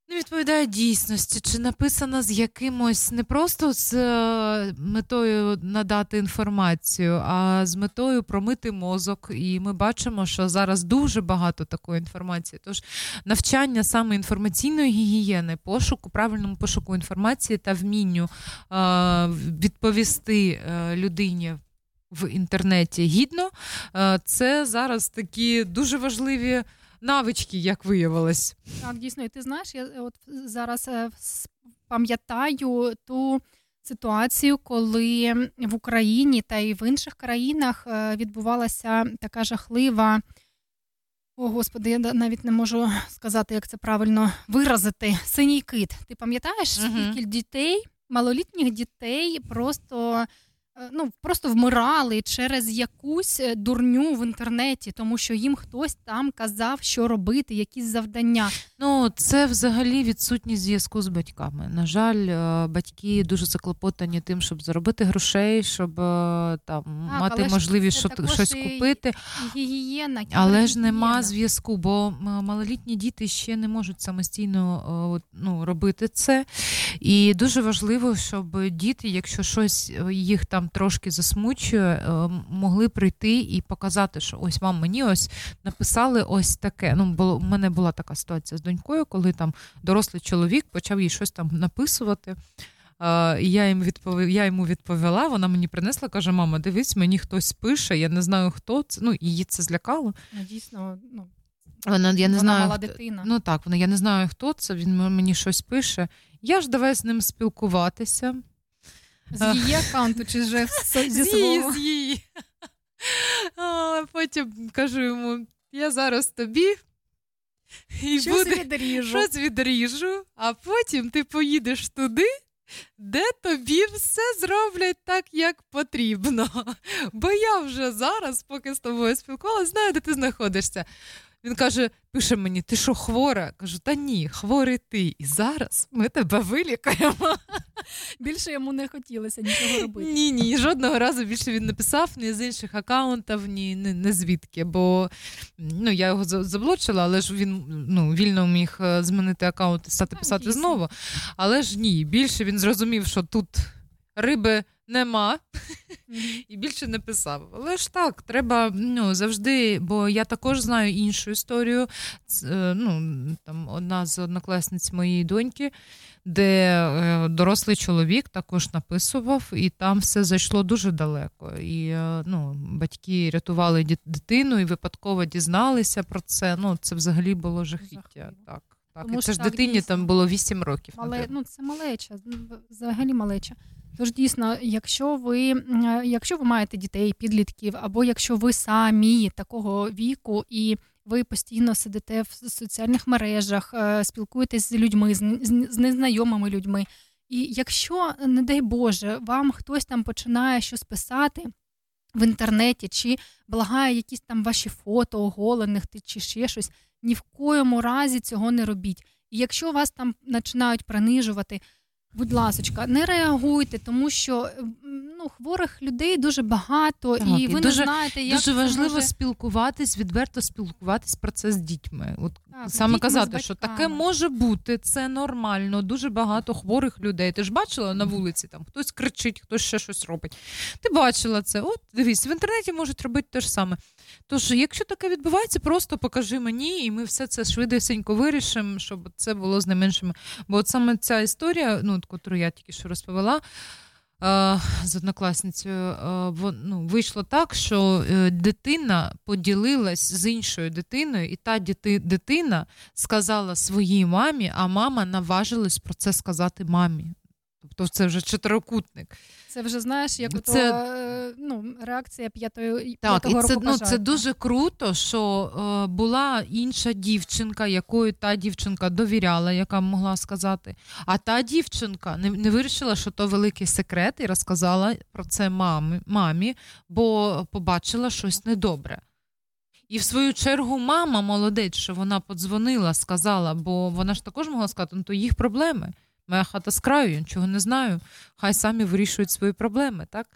не відповідає дійсності, чи написана з якимось не просто з е, метою надати інформацію, а з метою промити мозок. І ми бачимо, що зараз дуже багато такої інформації. Тож навчання саме інформаційної гігієни, пошуку, правильному пошуку інформації та вмінню е, відповісти е, людині. В інтернеті гідно, це зараз такі дуже важливі навички, як виявилось. Так, дійсно, і ти знаєш, я от зараз е, пам'ятаю ту ситуацію, коли в Україні та й в інших країнах е, відбувалася така жахлива. О, господи, я навіть не можу сказати, як це правильно виразити. Синій кит. Ти пам'ятаєш, скільки дітей, малолітніх дітей просто. Е, Ну, просто вмирали через якусь е, дурню в інтернеті, тому що їм хтось там казав, що робити, якісь завдання. Ну, це взагалі відсутність зв'язку з батьками. На жаль, е, батьки дуже заклопотані тим, щоб заробити грошей, щоб там мати можливість що- щось і- купити. Гігієна, Але ж нема зв'язку, бо малолітні діти ще не можуть самостійно ну, робити це. І дуже важливо, щоб діти, якщо щось їх там трошки засмучує, е, могли прийти і показати, що ось вам мені ось написали ось таке. Ну, було, у мене була така ситуація з донькою, коли там дорослий чоловік почав їй щось там написувати. Е, я, їм відповів, я йому відповіла, вона мені принесла, каже: мама, дивись, мені хтось пише, я не знаю, хто це. Ну, її це злякало. Ну, дійсно, ну, Вона, я не Вона знаю, мала хто- дитина. Ну так, вона, я не знаю, хто це, він мені щось пише. Я ж давай з ним спілкуватися. З її аккаунту чи вже зі свого? з її. А, потім кажу йому: я зараз тобі. І Щось буде, відріжу. щось відріжу, а потім ти поїдеш туди, де тобі все зроблять так, як потрібно. Бо я вже зараз, поки з тобою спілкувалася, знаю, де ти знаходишся. Він каже: пише мені, ти що хвора? Кажу, та ні, хворий ти. І зараз ми тебе вилікаємо. Більше йому не хотілося нічого робити. Ні, ні, жодного разу більше він не писав ні з інших акаунтів, ні, ні, не звідки. Бо ну, я його за- заблочила, але ж він ну, вільно міг е, змінити акаунт і стати писати знову. Але ж ні, більше він зрозумів, що тут риби нема. І більше не писав. Але ж так, треба ну, завжди, бо я також знаю іншу історію. Е, Ну, там одна з однокласниць моєї доньки, де е, дорослий чоловік також написував, і там все зайшло дуже далеко. І е, ну, батьки рятували дитину і випадково дізналися про це. Ну, це взагалі було жахіття. Так, так. Тому І це ж дитині дійсно. там було 8 років. Але ну це малеча, взагалі малеча. Тож дійсно, якщо ви, якщо ви маєте дітей, підлітків, або якщо ви самі такого віку і ви постійно сидите в соціальних мережах, е, спілкуєтесь з людьми, з незнайомими людьми. І якщо, не дай Боже, вам хтось там починає щось писати в інтернеті, чи благає якісь там ваші фото оголених чи ще щось, ні в коєму разі цього не робіть. І якщо вас там починають принижувати, будь ласочка, не реагуйте, тому що ну, хворих людей дуже багато, Так, і ви дуже, не знаєте, як дуже важливо може... спілкуватись, відверто спілкуватись про це з дітьми. От Так, саме дітьми, казати, що таке може бути, це нормально. Дуже багато хворих людей. Ти ж бачила на вулиці, там хтось кричить, хтось ще щось робить. Ти бачила це. От дивись, в інтернеті можуть робити те ж саме. Тож, якщо таке відбувається, просто покажи мені, і ми все це швидесенько вирішимо, щоб це було з найменшими. Бо от саме ця історія, ну, яку я тільки що розповіла. е, З однокласницею е, ну, вийшло так, що е, дитина поділилась з іншою дитиною, і та дитина сказала своїй мамі, а мама наважилась про це сказати мамі. Тобто це вже чотирикутник. Це вже знаєш, як Це- е, ну, реакція п'ятої Так, і це, року ну, це дуже круто, що е, була інша дівчинка, якою та дівчинка довіряла, яка могла сказати. А та дівчинка не, не вирішила, що то великий секрет, і розказала про це мамі, мамі, бо побачила щось недобре. І в свою чергу мама молодець, що вона подзвонила, сказала, бо вона ж також могла сказати, ну то їх проблеми. Моя хата з краю, я нічого не знаю. Хай самі вирішують свої проблеми, так?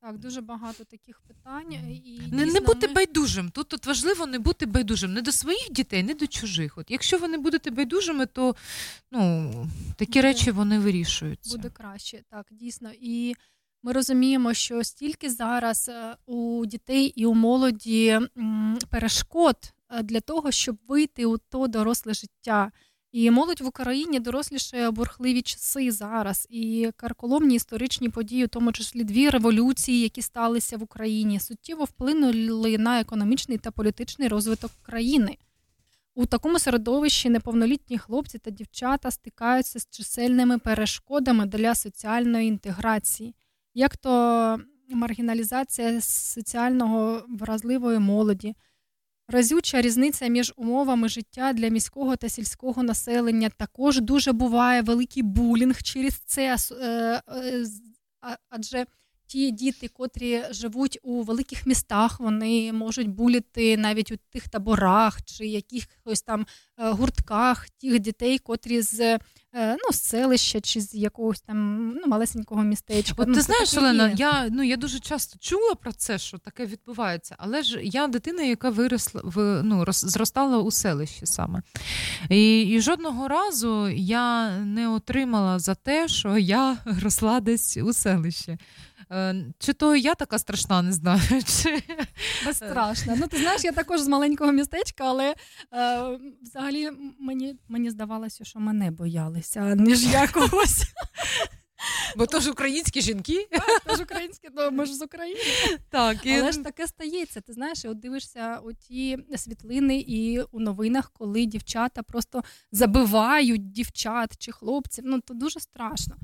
Так, дуже багато таких питань. І Не, не бути ми- байдужим. Тут, тут важливо не бути байдужим не до своїх дітей, не до чужих. От якщо ви не будете байдужими, то ну, такі речі вони вирішуються. буде краще. Так, дійсно. І ми розуміємо, що стільки зараз е, у дітей і у молоді перешкод е, для того, щоб вийти у то доросле життя. І молодь в Україні дорослішає бурхливі часи зараз. І карколомні історичні події, у тому числі дві революції, які сталися в Україні, суттєво вплинули на економічний та політичний розвиток країни. У такому середовищі неповнолітні хлопці та дівчата стикаються з чисельними перешкодами для соціальної інтеграції, як то маргіналізація соціального вразливої молоді, разюча різниця між умовами життя для міського та сільського населення. Також дуже буває великий булінг через це. е, е, Адже ті діти, котрі живуть у великих містах, вони можуть буліти навіть у тих таборах чи якихось там е, гуртках тих дітей, котрі з, е, ну, з селища чи з якогось там ну, малесенького містечка. От Ну, ти знаєш, Олена, я, ну, я дуже часто чула про це, що таке відбувається, але ж я дитина, яка виросла в ну, рос, зростала у селищі саме. І, і жодного разу я не отримала за те, що я росла десь у селищі. Е, Чи то я така страшна, не знаю. Чи... Безстрашно. Ну, ти знаєш, я також з маленького містечка, але е, взагалі мені, мені здавалося, що мене боялися, ніж я когось. Бо то ж українські жінки. Це ж українське, ну, ми ж з України. Так, і- Але ж таке стається. Ти знаєш, от дивишся оті світлини і у новинах, коли дівчата просто забивають дівчат чи хлопців. Ну, то дуже страшно.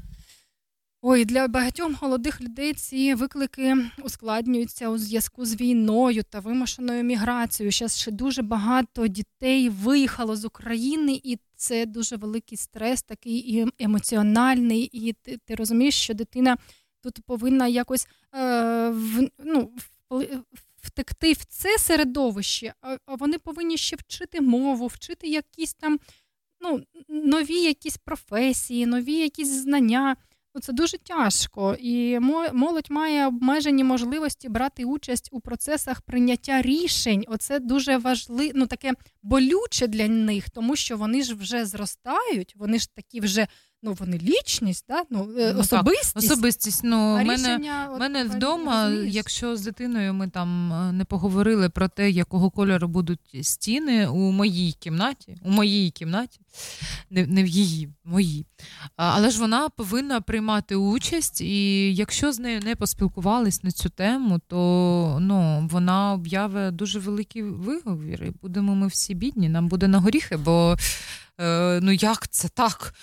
Ой, для багатьох молодих людей ці виклики ускладнюються у зв'язку з війною та вимушеною міграцією. Зараз ще дуже багато дітей виїхало з України, і це дуже великий стрес, такий і емоціональний. І ти, ти розумієш, що дитина тут повинна якось е, в, ну, втекти в це середовище, а, вони повинні ще вчити мову, вчити якісь там ну, нові якісь професії, нові якісь знання. Ну, це дуже тяжко, і молодь має обмежені можливості брати участь у процесах прийняття рішень. Оце дуже важливо, ну таке болюче для них, тому що вони ж вже зростають, вони ж такі вже ну вони лічність, да? ну, е, Ну, особистість. Так, особистість. Ну, А мене, рішення, от, мене вдома, розумієш? якщо з дитиною ми там е, не поговорили про те, якого кольору будуть стіни у моїй кімнаті, у моїй кімнаті, не, не в її, моїй. Але ж вона повинна приймати участь, і якщо з нею не поспілкувались на цю тему, то ну, вона об'явить дуже великий виговір, і будемо ми всі бідні, нам буде на горіхи, бо е, ну як це так?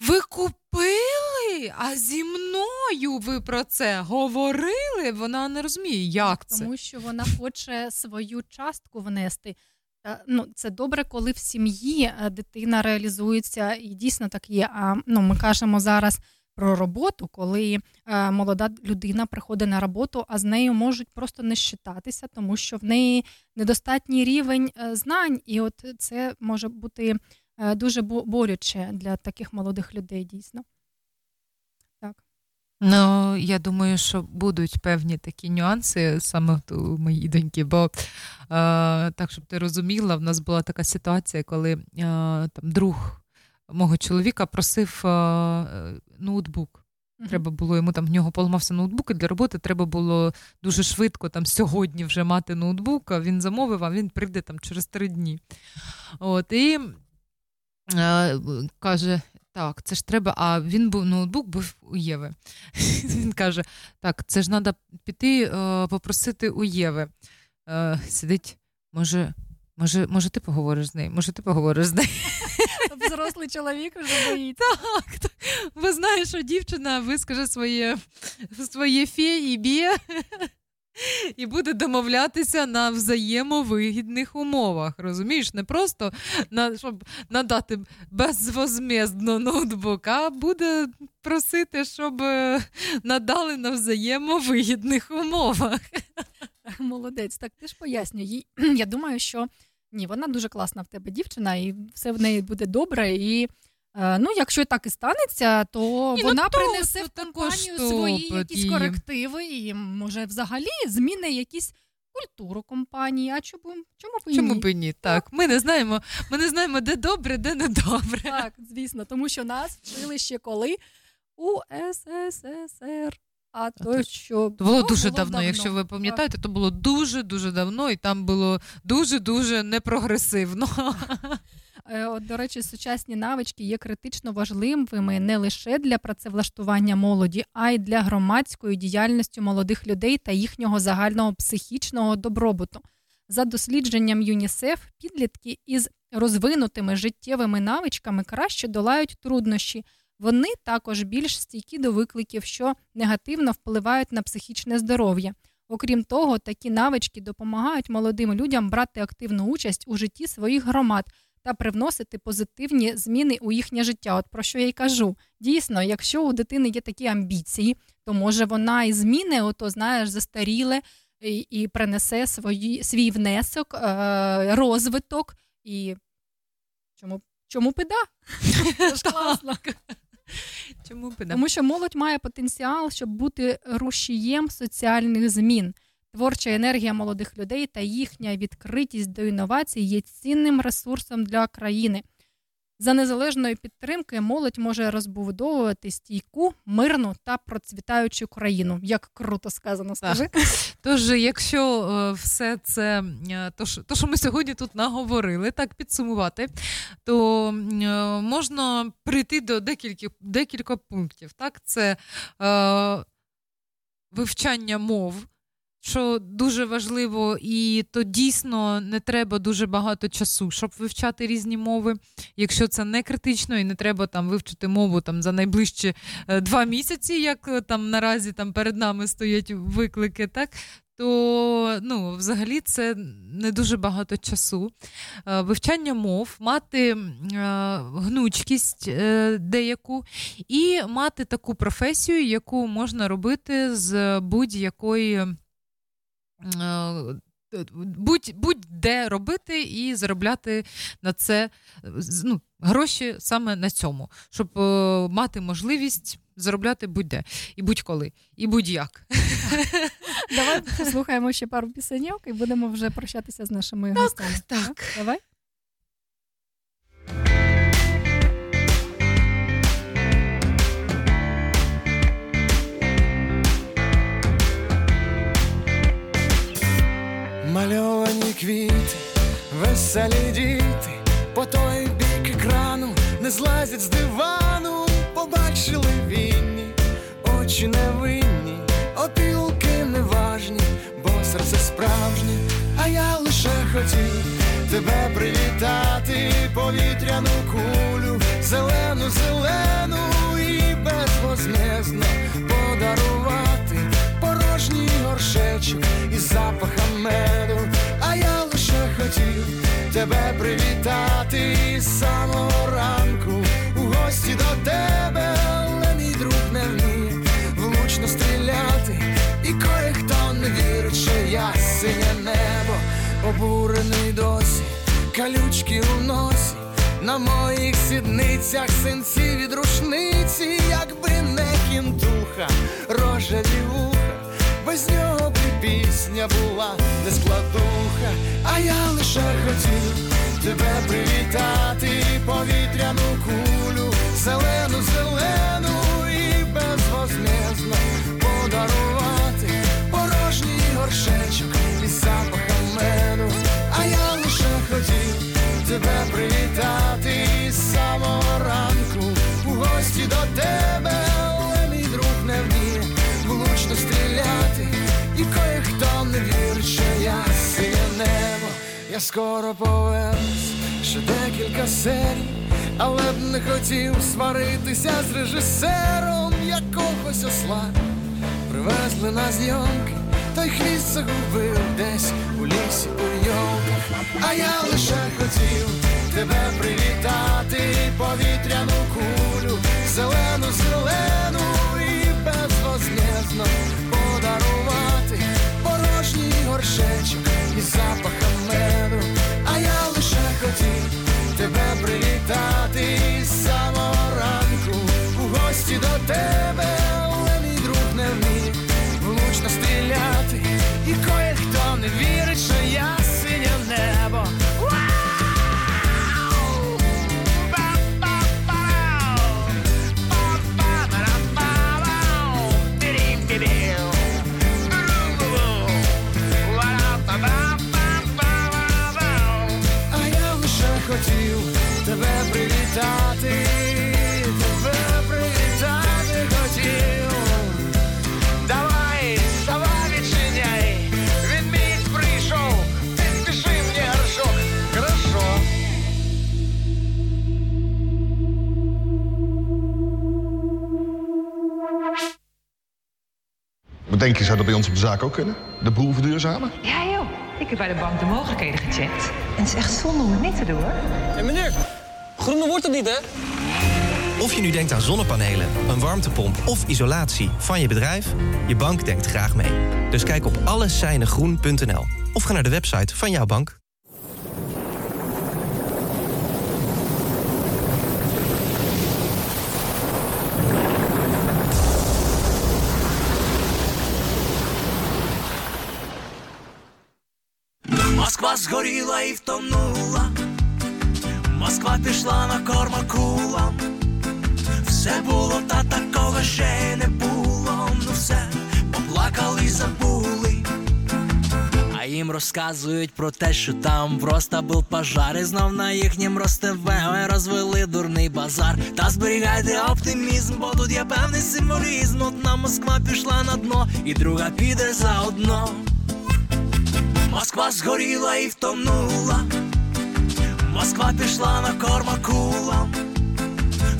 Ви купили, а зі мною ви про це говорили? Вона не розуміє, як це. Тому що вона хоче свою частку внести. Ну, це добре, коли в сім'ї е, дитина реалізується, і дійсно так є. А ну, ми кажемо зараз про роботу, коли е, молода людина приходить на роботу, а з нею можуть просто не щитатися, тому що в неї недостатній рівень е, знань, і от це може бути дуже бо- болюче для таких молодих людей, дійсно. Так. Ну, я думаю, що будуть певні такі нюанси саме у моїй доньки, бо е, так, щоб ти розуміла, в нас була така ситуація, коли е, там друг мого чоловіка просив е, ноутбук. Треба було йому там в нього поламався ноутбук, і для роботи треба було дуже швидко там сьогодні вже мати ноутбук. А він замовив, а він прийде там через три дні. От, і е, каже: так, це ж треба. А він був ноутбук був у Єви. Він каже: так, це ж треба піти е, попросити у Єви. Е, сидить, може, може, може, ти поговориш з нею? Може, ти поговориш з нею? Взрослий чоловік вже боїться. Так, так. Бо знає, що дівчина вискаже своє, своє фе і бє і буде домовлятися на взаємовигідних умовах. Розумієш, не просто на, щоб надати безвозмездно ноутбук, а буде просити, щоб е, надали на взаємовигідних умовах. Молодець, так ти ж пояснюй їй. Я думаю, що ні, вона дуже класна в тебе дівчина, і все в неї буде добре. І ну, якщо так і станеться, то Ні, ну, вона то принесе в компанію свої якісь її. корективи, і може взагалі зміни якісь культуру компанії. А чому, чому б і Чому ні? б і ні? Так, ми не знаємо, ми не знаємо, де добре, де не добре. Так, звісно, тому що нас вчили ще коли у СССР. А то що То було ну, дуже давно. Якщо ви пам'ятаєте, то було дуже дуже давно, і там було дуже дуже непрогресивно. Е, От, до речі, сучасні навички є критично важливими не лише для працевлаштування молоді, а й для громадської діяльності молодих людей та їхнього загального психічного добробуту. За дослідженням ЮНІСЕФ, підлітки із розвинутими життєвими навичками краще долають труднощі. Вони також більш стійкі до викликів, що негативно впливають на психічне здоров'я. Окрім того, такі навички допомагають молодим людям брати активну участь у житті своїх громад та привносити позитивні зміни у їхнє життя. От про що я й кажу. Дійсно, якщо у дитини є такі амбіції, то може вона і зміни, ото знаєш, застаріле і, і принесе свої, свій внесок, е, розвиток і чому, чому піда? Це ж класно. Чому не? Тому що молодь має потенціал, щоб бути рушієм соціальних змін. Творча енергія молодих людей та їхня відкритість до інновацій є цінним ресурсом для країни. За незалежної підтримки молодь може розбудовувати стійку, мирну та процвітаючу країну. Як круто сказано, скажи. Тож, якщо е, все це, е, то, що- ми сьогодні тут наговорили, так підсумувати, то е, можна прийти до декілька, декілька пунктів. Так, це е, вивчання мов. Що дуже важливо, і то дійсно не треба дуже багато часу, щоб вивчати різні мови. Якщо це не критично, і не треба там вивчити мову там за найближчі е, два місяці, як е, там наразі там перед нами стоять виклики, так то ну, взагалі це не дуже багато часу. Е, Вивчання мов, мати гнучкість деяку і мати таку професію, яку можна робити з будь-якої. Е, Будь, будь-де робити і заробляти на це е, ну, гроші саме на цьому, щоб е, мати можливість заробляти будь-де і будь-коли, і будь-як. Давай послухаємо ще пару пісеньок і будемо вже прощатися з нашими гостями. Так. Давай. Веселі по той бік екрану не злазять з дивану, побачили вінні, очі невинні, опілки неважні, бо серце справжнє, а я лише хотів тебе привітати, повітряну кулю, зелену, зелену і безвозмездно подарувати порожній горшечок із запахом меду, а я лише хотів тебе привітати із самого ранку. У гості до тебе, але мій друг не вміє влучно стріляти, і кое-хто не вірить, що я синє небо, обурений досі, калючки у носі. На моїх сідницях синці від рушниці, якби не кінтуха, рожеві вуха, без нього пісня була не складуха, а я лише хотів тебе привітати, повітряну кулю, зелену, зелену і безвозмездно подарувати порожній горшечок із запахом меду, а я лише хотів тебе привітати з самого ранку. У гості до тебе, я скоро повернусь, ще декілька серій, але б не хотів сваритися з режисером якогось осла. Привезли на зйомки, той хвіст загубив десь у лісі у йолках. А я лише хотів тебе привітати, повітряну кулю, зелену, зелену і безвозмездно подарувати порожній горшечок запахом меду. А я лише хотів тебе привітати з самого ранку у гості до тебе, Wat denk je, zou dat bij ons op de zaak ook kunnen? De boel verduurzamen? Ja joh, ik heb bij de bank de mogelijkheden gecheckt. En het is echt zonde om het niet te doen hoor. Hé meneer, groene wordt het niet hè? Of je nu denkt aan zonnepanelen, een warmtepomp of isolatie van je bedrijf, je bank denkt graag mee. Dus kijk op alleszijnegroen.nl of ga naar de website van jouw bank. Згоріла і втонула, Москва пішла на корма кулам. Все було, та такого ще не було. Ну все, поплакали забули. А їм розказують про те, що там просто був пожар, і знов на їхнім ростеве розвели дурний базар. Та зберігайте оптимізм, бо тут є певний символізм. Одна Москва пішла на дно, і друга піде заодно. Москва згоріла і втонула, Москва пішла на корма кулам.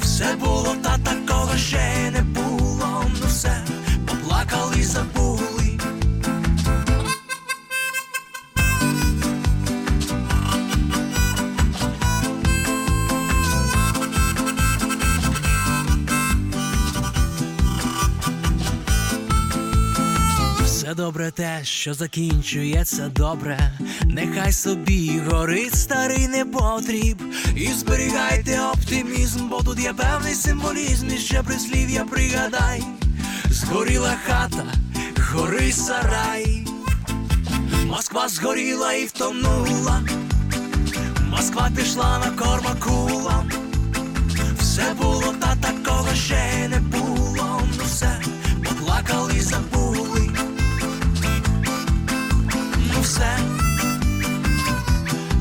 Все було, та такого ще не було. Ну все, поплакали і забули. Все добре те, що закінчується добре, нехай собі горить старий непотріб. І зберігайте оптимізм, бо тут є певний символізм, і ще прислів'я пригадай. Згоріла хата, гори сарай. Москва згоріла і втонула. Москва пішла на корма кулам. Все було, та такого ще не було. Ну все, поплакали забули. Ну все,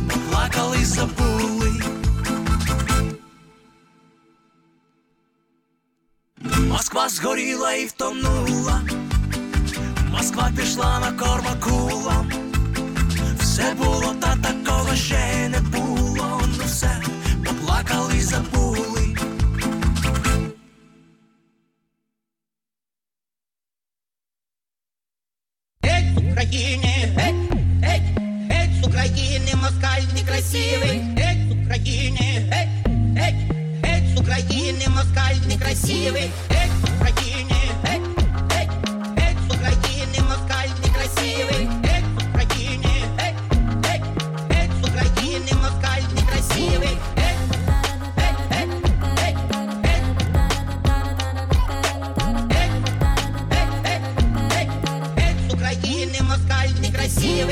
поплакали і забули. Москва згоріла і втонула. Москва пішла на корма кулам. Все було, та такого ще не було. Ну все, поплакали і забули. Эй, України, москаль некрасивий, Эй, з України, геть, геть, геть з України, москаль некрасивый Эй, с Украины, Эй, геть, геть з України, москаль некрасивий, геть з України, геть, геть, геть з України, москаль некрасивий,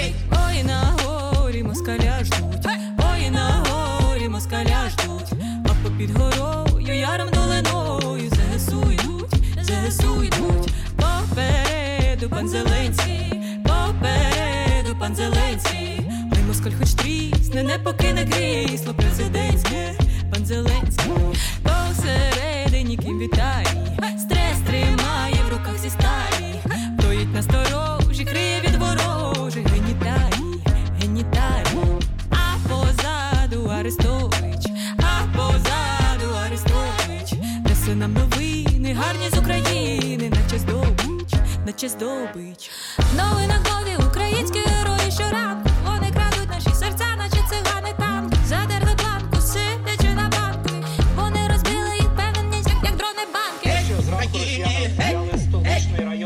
геть москаля ждуть, ой на горі москаля ждуть, а попід горою яром долиною. ЗСУ йдуть, ЗСУ йдуть, попереду пан Зеленський, попереду пан Зеленський, Ой, москаль хоч трісне, не покине крісло президентське, пан Зеленський, посередині кім вітає. наче здобич. В новинах нові українські герої щоранку, вони крадуть наші серця, наче цигани танк, задерли планку, сидячи на банку, вони розбили їх певненість, як, як дрони банки. Эй, с України, эй, эй,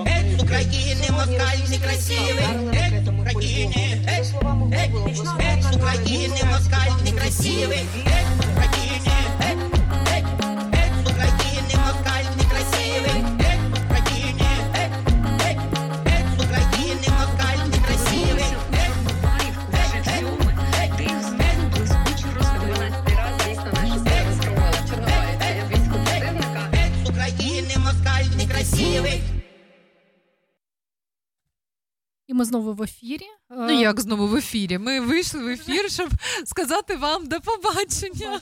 эй, с України, москаль некрасивий, эй, с України, эй, эй, эй, с України, москаль некрасивий, Ми знову в ефірі. Ну як знову в ефірі? Ми вийшли в ефір, щоб сказати вам до побачення.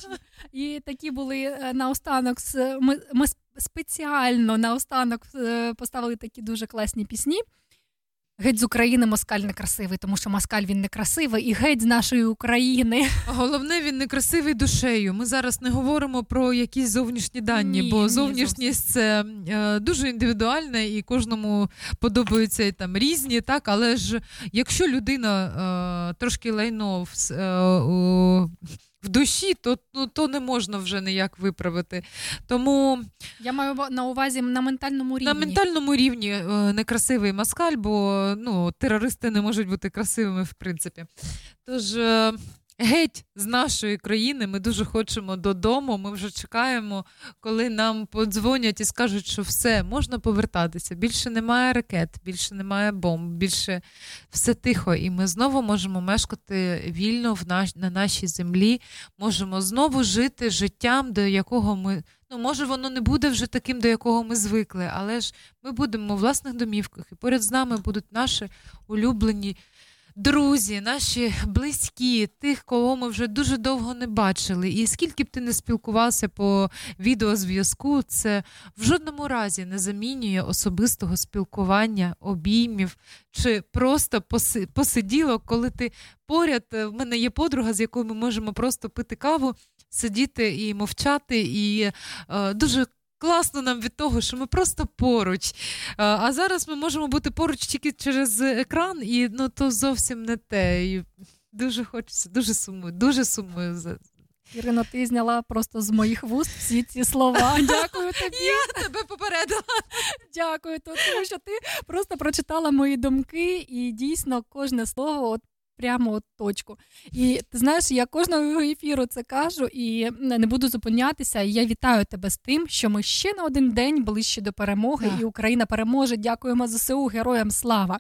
І такі були е, наостанок. Ми, ми спеціально наостанок е, поставили такі дуже класні пісні. Геть з України москаль не красивий, тому що москаль він не красивий, і геть з нашої України. Головне, він не красивий душею. Ми зараз не говоримо про якісь зовнішні дані, Ні, бо ні, зовнішність це е, дуже індивідуальне і кожному подобаються там різні. Так, але ж якщо людина е, трошки лайно в, е, в душі, то, ну, то не можна вже ніяк виправити. Тому Я маю на увазі на ментальному рівні. на ментальному рівні е, некрасивий маскаль, бо ну, терористи не можуть бути красивими, в принципі. Тож. е, Геть з нашої країни ми дуже хочемо додому. Ми вже чекаємо, коли нам подзвонять і скажуть, що все можна повертатися. Більше немає ракет, більше немає бомб, більше все тихо. І ми знову можемо мешкати вільно в наш, на нашій землі. Можемо знову жити життям, до якого ми Ну, може, воно не буде вже таким, до якого ми звикли, але ж ми будемо в власних домівках, і поряд з нами будуть наші улюблені друзі, наші близькі, тих, кого ми вже дуже довго не бачили. І скільки б ти не спілкувався по відеозв'язку, це в жодному разі не замінює особистого спілкування, обіймів чи просто поси- посиділок, коли ти поряд. В мене є подруга, з якою ми можемо просто пити каву, сидіти і мовчати, і е, дуже. Класно нам від того, що ми просто поруч. А зараз ми можемо бути поруч тільки через екран, і ну то зовсім не те. І дуже хочеться, дуже сумую, дуже сумую за Ірино, ти зняла просто з моїх вуст всі ці слова. Дякую тобі. Я тебе попередила. Дякую, тому що ти просто прочитала мої думки, і дійсно кожне слово от прямо от точку. І ти знаєш, я кожного ефіру це кажу і не буду зупинятися. І я вітаю тебе з тим, що ми ще на один день ближче до перемоги, і Україна переможе. Дякуємо ЗСУ, героям слава.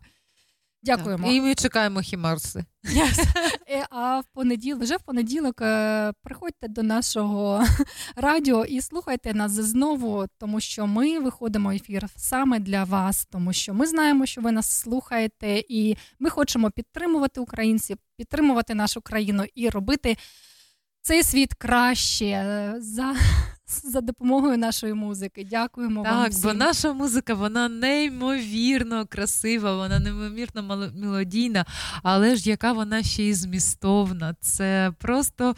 Дякуємо. І ми чекаємо хімарси. Yes. А в понеділок, вже в понеділок е, приходьте до нашого радіо і слухайте нас знову, тому що ми виходимо в ефір саме для вас, тому що ми знаємо, що ви нас слухаєте, і ми хочемо підтримувати українців, підтримувати нашу країну і робити цей світ краще е, за, за допомогою нашої музики. Дякуємо вам. Так, бо наша музика вона неймовірно красива, вона неймовірно мелодійна, але ж яка вона ще й змістовна. Це просто.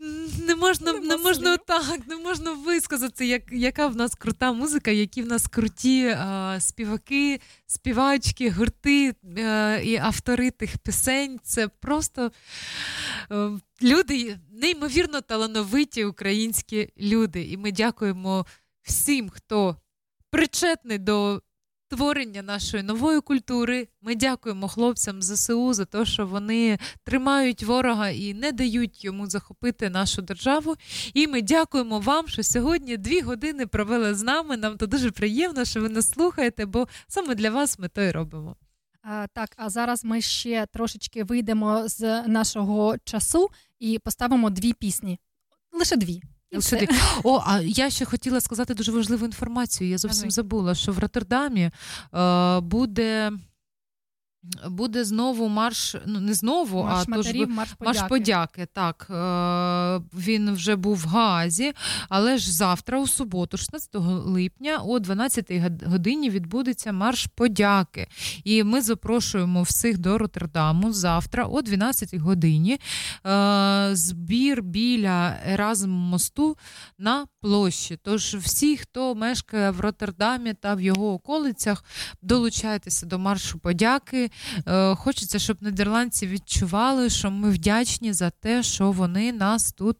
Не можна, не можна так, не можна висказати, як, яка в нас крута музика, які в нас круті а, співаки, співачки, гурти е, і автори тих пісень. Це просто е, люди, неймовірно талановиті українські люди. І ми дякуємо всім, хто причетний до творення нашої нової культури. Ми дякуємо хлопцям ЗСУ за те, що вони тримають ворога і не дають йому захопити нашу державу. І ми дякуємо вам, що сьогодні дві години провели з нами. Нам то дуже приємно, що ви нас слухаєте, бо саме для вас ми то й робимо. Так, а зараз ми ще трошечки вийдемо з нашого часу і поставимо дві пісні. Лише дві. І Лише О, а я ще хотіла сказати дуже важливу інформацію. Я зовсім забула, що в Роттердамі е, буде. Буде знову марш, ну не знову, Марш а матерів, ви- марш марш подяки. подяки. Так, е, він вже був в Гаазі, але ж завтра, у суботу, 16 липня, о 12 год- годині відбудеться марш подяки. І ми запрошуємо всіх до Роттердаму завтра о 12 годині. Е, збір біля Еразм мосту на площі. Тож всі, хто мешкає в Роттердамі та в його околицях, долучайтеся до маршу подяки. Е, Хочеться, щоб нідерландці відчували, що ми вдячні за те, що вони нас тут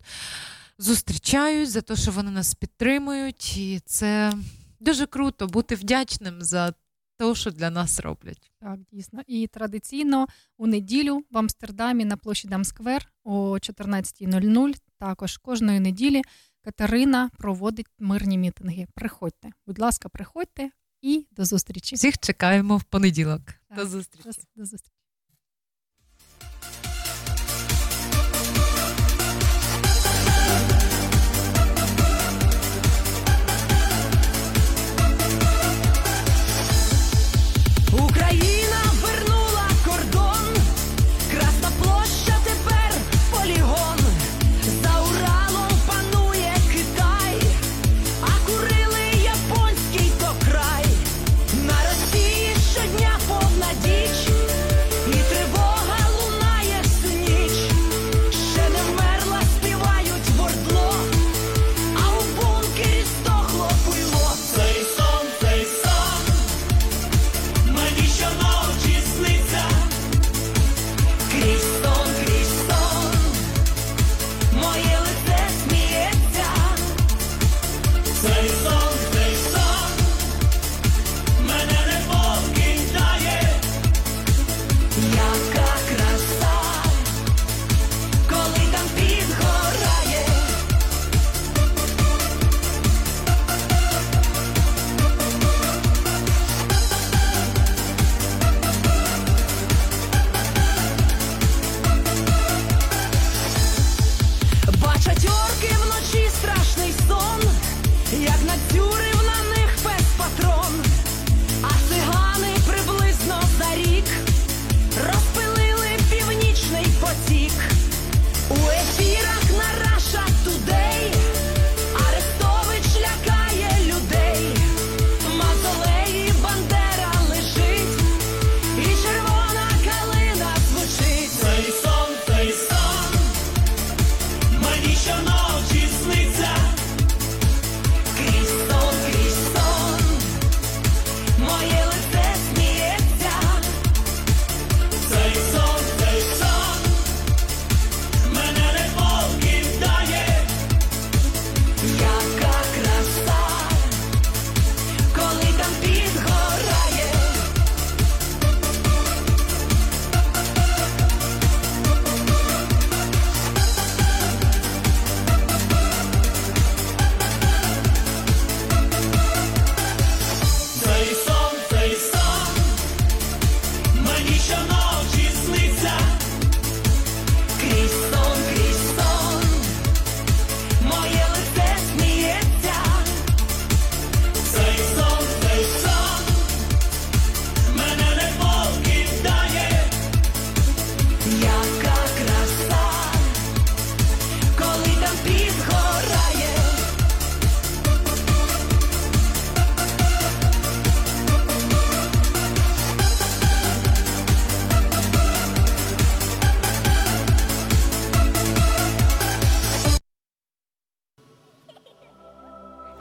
зустрічають, за те, що вони нас підтримують. І це дуже круто бути вдячним за те, що для нас роблять. Так, дійсно. І традиційно у неділю в Амстердамі на площі Дамсквер о 14.00 також кожної неділі Катерина проводить мирні мітинги. Приходьте, будь ласка, приходьте і до зустрічі. Всіх чекаємо в понеділок. Так, До зустрічі. До, до зустрічі.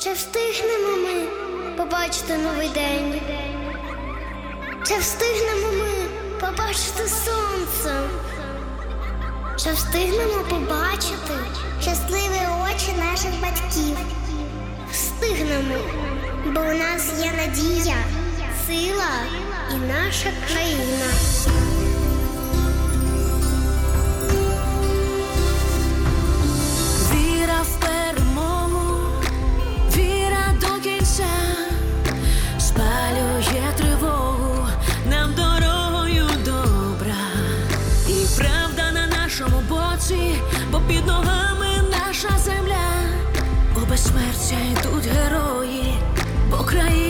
Чи встигнемо ми побачити новий день? Чи встигнемо ми побачити сонце? Чи встигнемо побачити щасливі очі наших батьків? Встигнемо, бо у нас є надія, сила і наша країна. Безсмертя тут герої, по країна